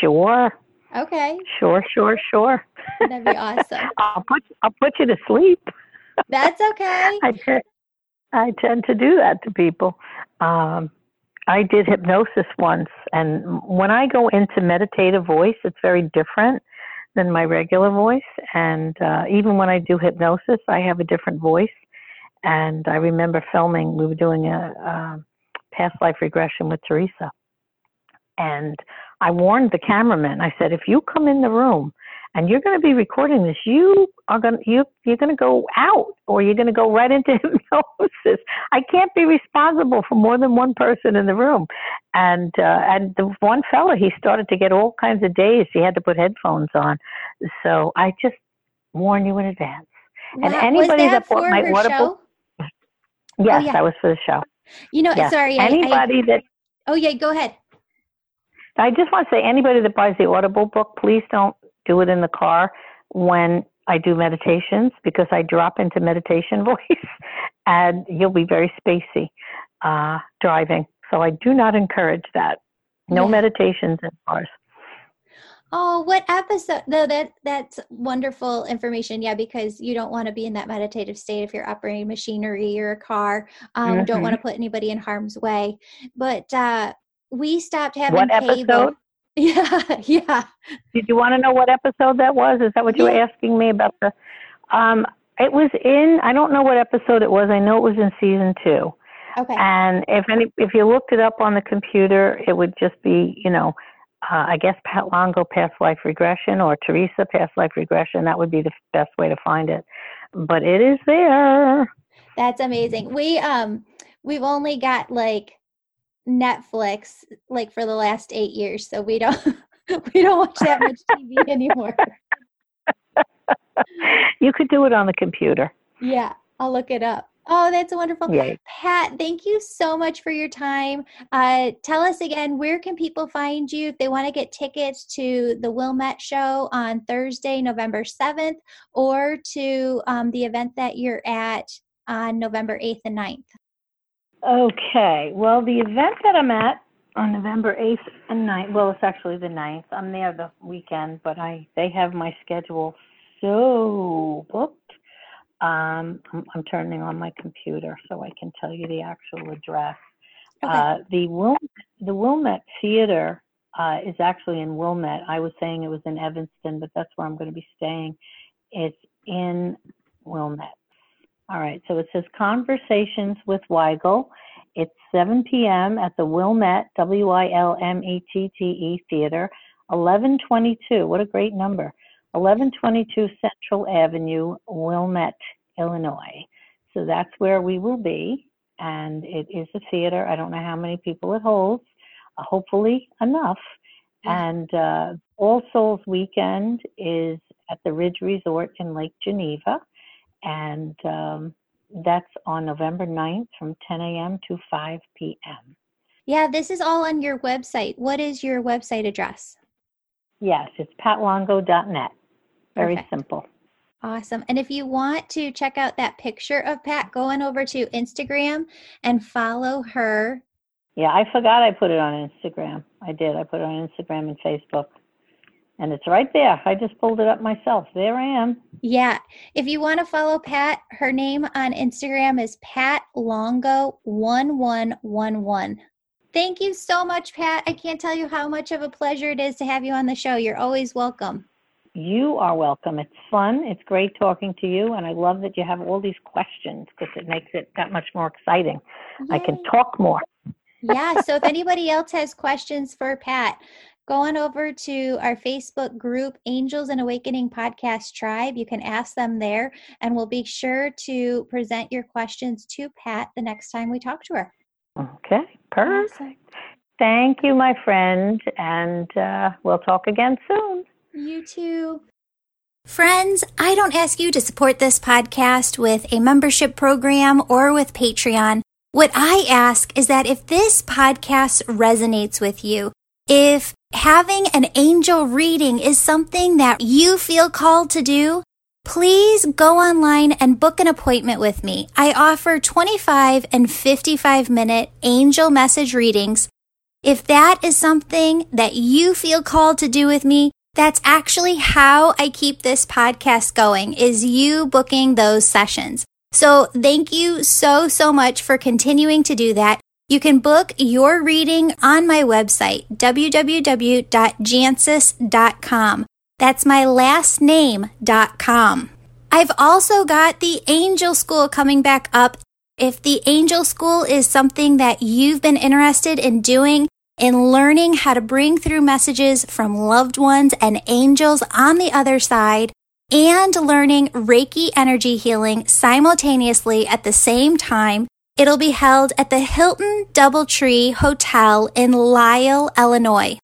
[SPEAKER 2] Sure.
[SPEAKER 1] Okay.
[SPEAKER 2] Sure, sure, sure.
[SPEAKER 1] That'd be awesome.
[SPEAKER 2] I'll put I'll put you to sleep.
[SPEAKER 1] That's okay.
[SPEAKER 2] I tend, I tend to do that to people. Um, I did hypnosis once, and when I go into meditative voice, it's very different than my regular voice. And uh, even when I do hypnosis, I have a different voice. And I remember filming, we were doing a, a past life regression with Theresa. And I warned the cameraman, I said, if you come in the room and you're going to be recording this, you are going to, you, you're going to go out or you're going to go right into hypnosis. I can't be responsible for more than one person in the room. And, uh, and the one fella, he started to get all kinds of days. He had to put headphones on. So I just warn you in advance.
[SPEAKER 1] And anybody that, that bought my audible?
[SPEAKER 2] Yes, oh, yeah. that was for the show.
[SPEAKER 1] You know, yes. sorry.
[SPEAKER 2] Anybody I, I, that.
[SPEAKER 1] Oh yeah, go ahead.
[SPEAKER 2] I just want to say, anybody that buys the Audible book, please don't do it in the car when I do meditations because I drop into meditation voice and you'll be very spacey uh, driving. So I do not encourage that. No yeah. meditations in cars.
[SPEAKER 1] Oh, what episode? Though that that's wonderful information. Yeah, because you don't want to be in that meditative state if you're operating machinery or a car. Um, mm-hmm. Don't want to put anybody in harm's way. But uh, we stopped having
[SPEAKER 2] what
[SPEAKER 1] cable.
[SPEAKER 2] episode?
[SPEAKER 1] Yeah, yeah.
[SPEAKER 2] Did you want to know what episode that was? Is that what you yeah. were asking me about the? Um, it was in. I don't know what episode it was. I know it was in season two.
[SPEAKER 1] Okay.
[SPEAKER 2] And if any, if you looked it up on the computer, it would just be, you know, uh, I guess Pat Longo past life regression or Theresa past life regression. That would be the best way to find it. But it is there.
[SPEAKER 1] That's amazing. We um we've only got like Netflix like for the last eight years, so we don't we don't watch that much TV anymore.
[SPEAKER 2] you could do it on the computer.
[SPEAKER 1] Yeah, I'll look it up. Oh, that's wonderful.
[SPEAKER 2] Yay.
[SPEAKER 1] Pat, thank you so much for your time. Uh, tell us again, where can people find you if they want to get tickets to the Wilmette show on Thursday, November 7th, or to um, the event that you're at on November 8th and 9th?
[SPEAKER 2] Okay. Well, the event that I'm at on November 8th and 9th, well, it's actually the 9th. I'm there the weekend, but I they have my schedule so booked um, I'm, I'm, turning on my computer so I can tell you the actual address. Okay. Uh, the Wil- the Wilmette Theater uh, is actually in Wilmette. I was saying it was in Evanston, but that's where I'm going to be staying. It's in Wilmette. All right, so it says Conversations with Weigel. It's 7 p.m. at the Wilmette, W I L M E T T E Theater, 1122. What a great number. 1122 Central Avenue, Wilmette, Illinois. So that's where we will be. And it is a theater. I don't know how many people it holds, uh, hopefully enough. And uh, All Souls Weekend is at the Ridge Resort in Lake Geneva. And um, that's on November 9th from 10 a.m. to 5 p.m.
[SPEAKER 1] Yeah, this is all on your website. What is your website address?
[SPEAKER 2] Yes, it's patlongo.net. Very Perfect. simple.
[SPEAKER 1] Awesome. And if you want to check out that picture of Pat, going over to Instagram and follow her.
[SPEAKER 2] Yeah, I forgot I put it on Instagram. I did. I put it on Instagram and Facebook. And it's right there. I just pulled it up myself. There I am.
[SPEAKER 1] Yeah. If you want to follow Pat, her name on Instagram is Pat Longo 1111. Thank you so much, Pat. I can't tell you how much of a pleasure it is to have you on the show. You're always welcome.
[SPEAKER 2] You are welcome. It's fun. It's great talking to you. And I love that you have all these questions because it makes it that much more exciting. Yay. I can talk more.
[SPEAKER 1] yeah. So if anybody else has questions for Pat, go on over to our Facebook group, Angels and Awakening Podcast Tribe. You can ask them there, and we'll be sure to present your questions to Pat the next time we talk to her.
[SPEAKER 2] Okay, perfect. Thank you, my friend, and uh, we'll talk again soon.
[SPEAKER 1] You too. Friends, I don't ask you to support this podcast with a membership program or with Patreon. What I ask is that if this podcast resonates with you, if having an angel reading is something that you feel called to do, please go online and book an appointment with me. I offer 25 and 55 minute angel message readings. If that is something that you feel called to do with me, that's actually how I keep this podcast going is you booking those sessions. So thank you so, so much for continuing to do that. You can book your reading on my website, www.jancius.com. That's my last name.com. I've also got the Angel School coming back up. If the Angel School is something that you've been interested in doing, in learning how to bring through messages from loved ones and angels on the other side, and learning Reiki energy healing simultaneously at the same time. It'll be held at the Hilton Doubletree Hotel in Lisle, Illinois.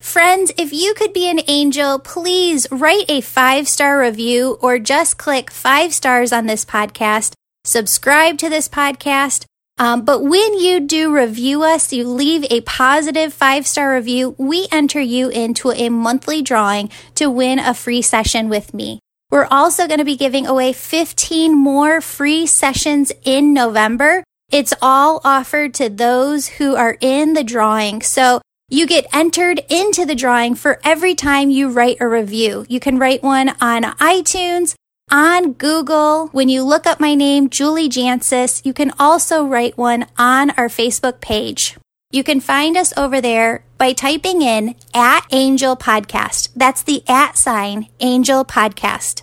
[SPEAKER 1] Friends, if you could be an angel, please write a five star review or just click five stars on this podcast. Subscribe to this podcast um, but when you do review us, you leave a positive five star review, we enter you into a monthly drawing to win a free session with me. We're also going to be giving away 15 more free sessions in November. It's all offered to those who are in the drawing. So You get entered into the drawing for every time you write a review. You can write one on iTunes, on Google. When you look up my name, Julie Jancius, you can also write one on our Facebook page. You can find us over there by typing in at Angel Podcast. That's the at sign Angel Podcast.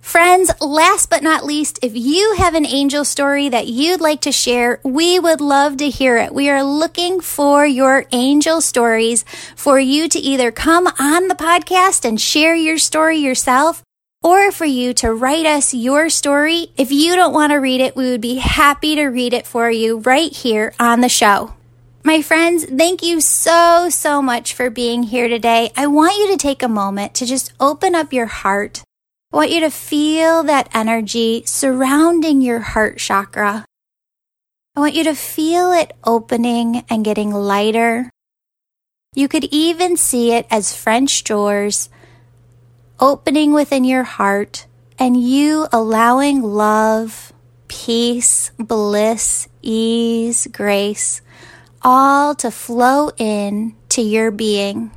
[SPEAKER 1] Friends, last but not least, if you have an angel story that you'd like to share, we would love to hear it. We are looking for your angel stories for you to either come on the podcast and share your story yourself or for you to write us your story. If you don't want to read it, we would be happy to read it for you right here on the show. My friends, thank you so, so much for being here today. I want you to take a moment to just open up your heart I want you to feel that energy surrounding your heart chakra. I want you to feel it opening and getting lighter. You could even see it as French doors opening within your heart and you allowing love, peace, bliss, ease, grace, all to flow in to your being.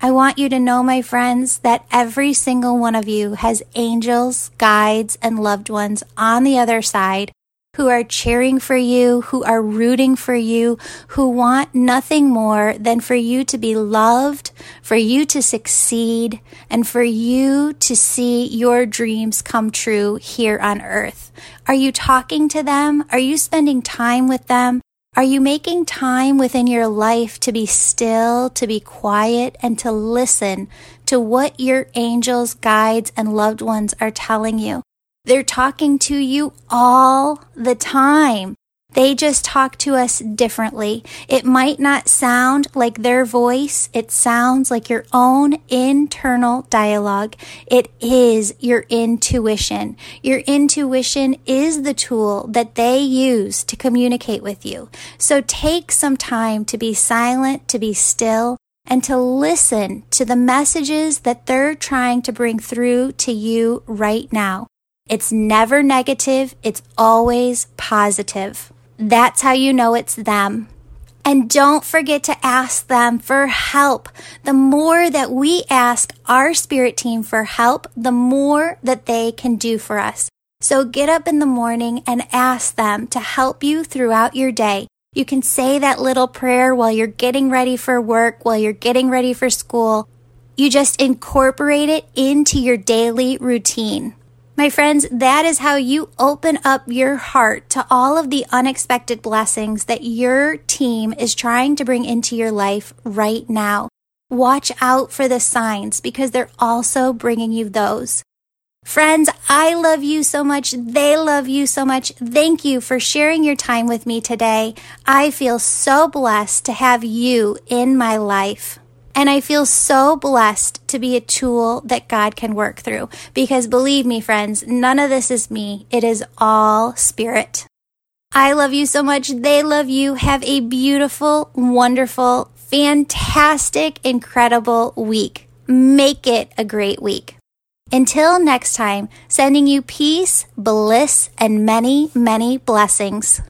[SPEAKER 1] I want you to know, my friends, that every single one of you has angels, guides, and loved ones on the other side who are cheering for you, who are rooting for you, who want nothing more than for you to be loved, for you to succeed, and for you to see your dreams come true here on earth. Are you talking to them? Are you spending time with them? Are you making time within your life to be still, to be quiet, and to listen to what your angels, guides, and loved ones are telling you? They're talking to you all the time. They just talk to us differently. It might not sound like their voice. It sounds like your own internal dialogue. It is your intuition. Your intuition is the tool that they use to communicate with you. So take some time to be silent, to be still, and to listen to the messages that they're trying to bring through to you right now. It's never negative. It's always positive. That's how you know it's them. And don't forget to ask them for help. The more that we ask our spirit team for help, the more that they can do for us. So get up in the morning and ask them to help you throughout your day. You can say that little prayer while you're getting ready for work, while you're getting ready for school. You just incorporate it into your daily routine. My friends, that is how you open up your heart to all of the unexpected blessings that your team is trying to bring into your life right now. Watch out for the signs because they're also bringing you those. Friends, I love you so much. They love you so much. Thank you for sharing your time with me today. I feel so blessed to have you in my life. And I feel so blessed to be a tool that God can work through because believe me, friends, none of this is me. It is all spirit. I love you so much. They love you. Have a beautiful, wonderful, fantastic, incredible week. Make it a great week. Until next time, sending you peace, bliss, and many, many blessings.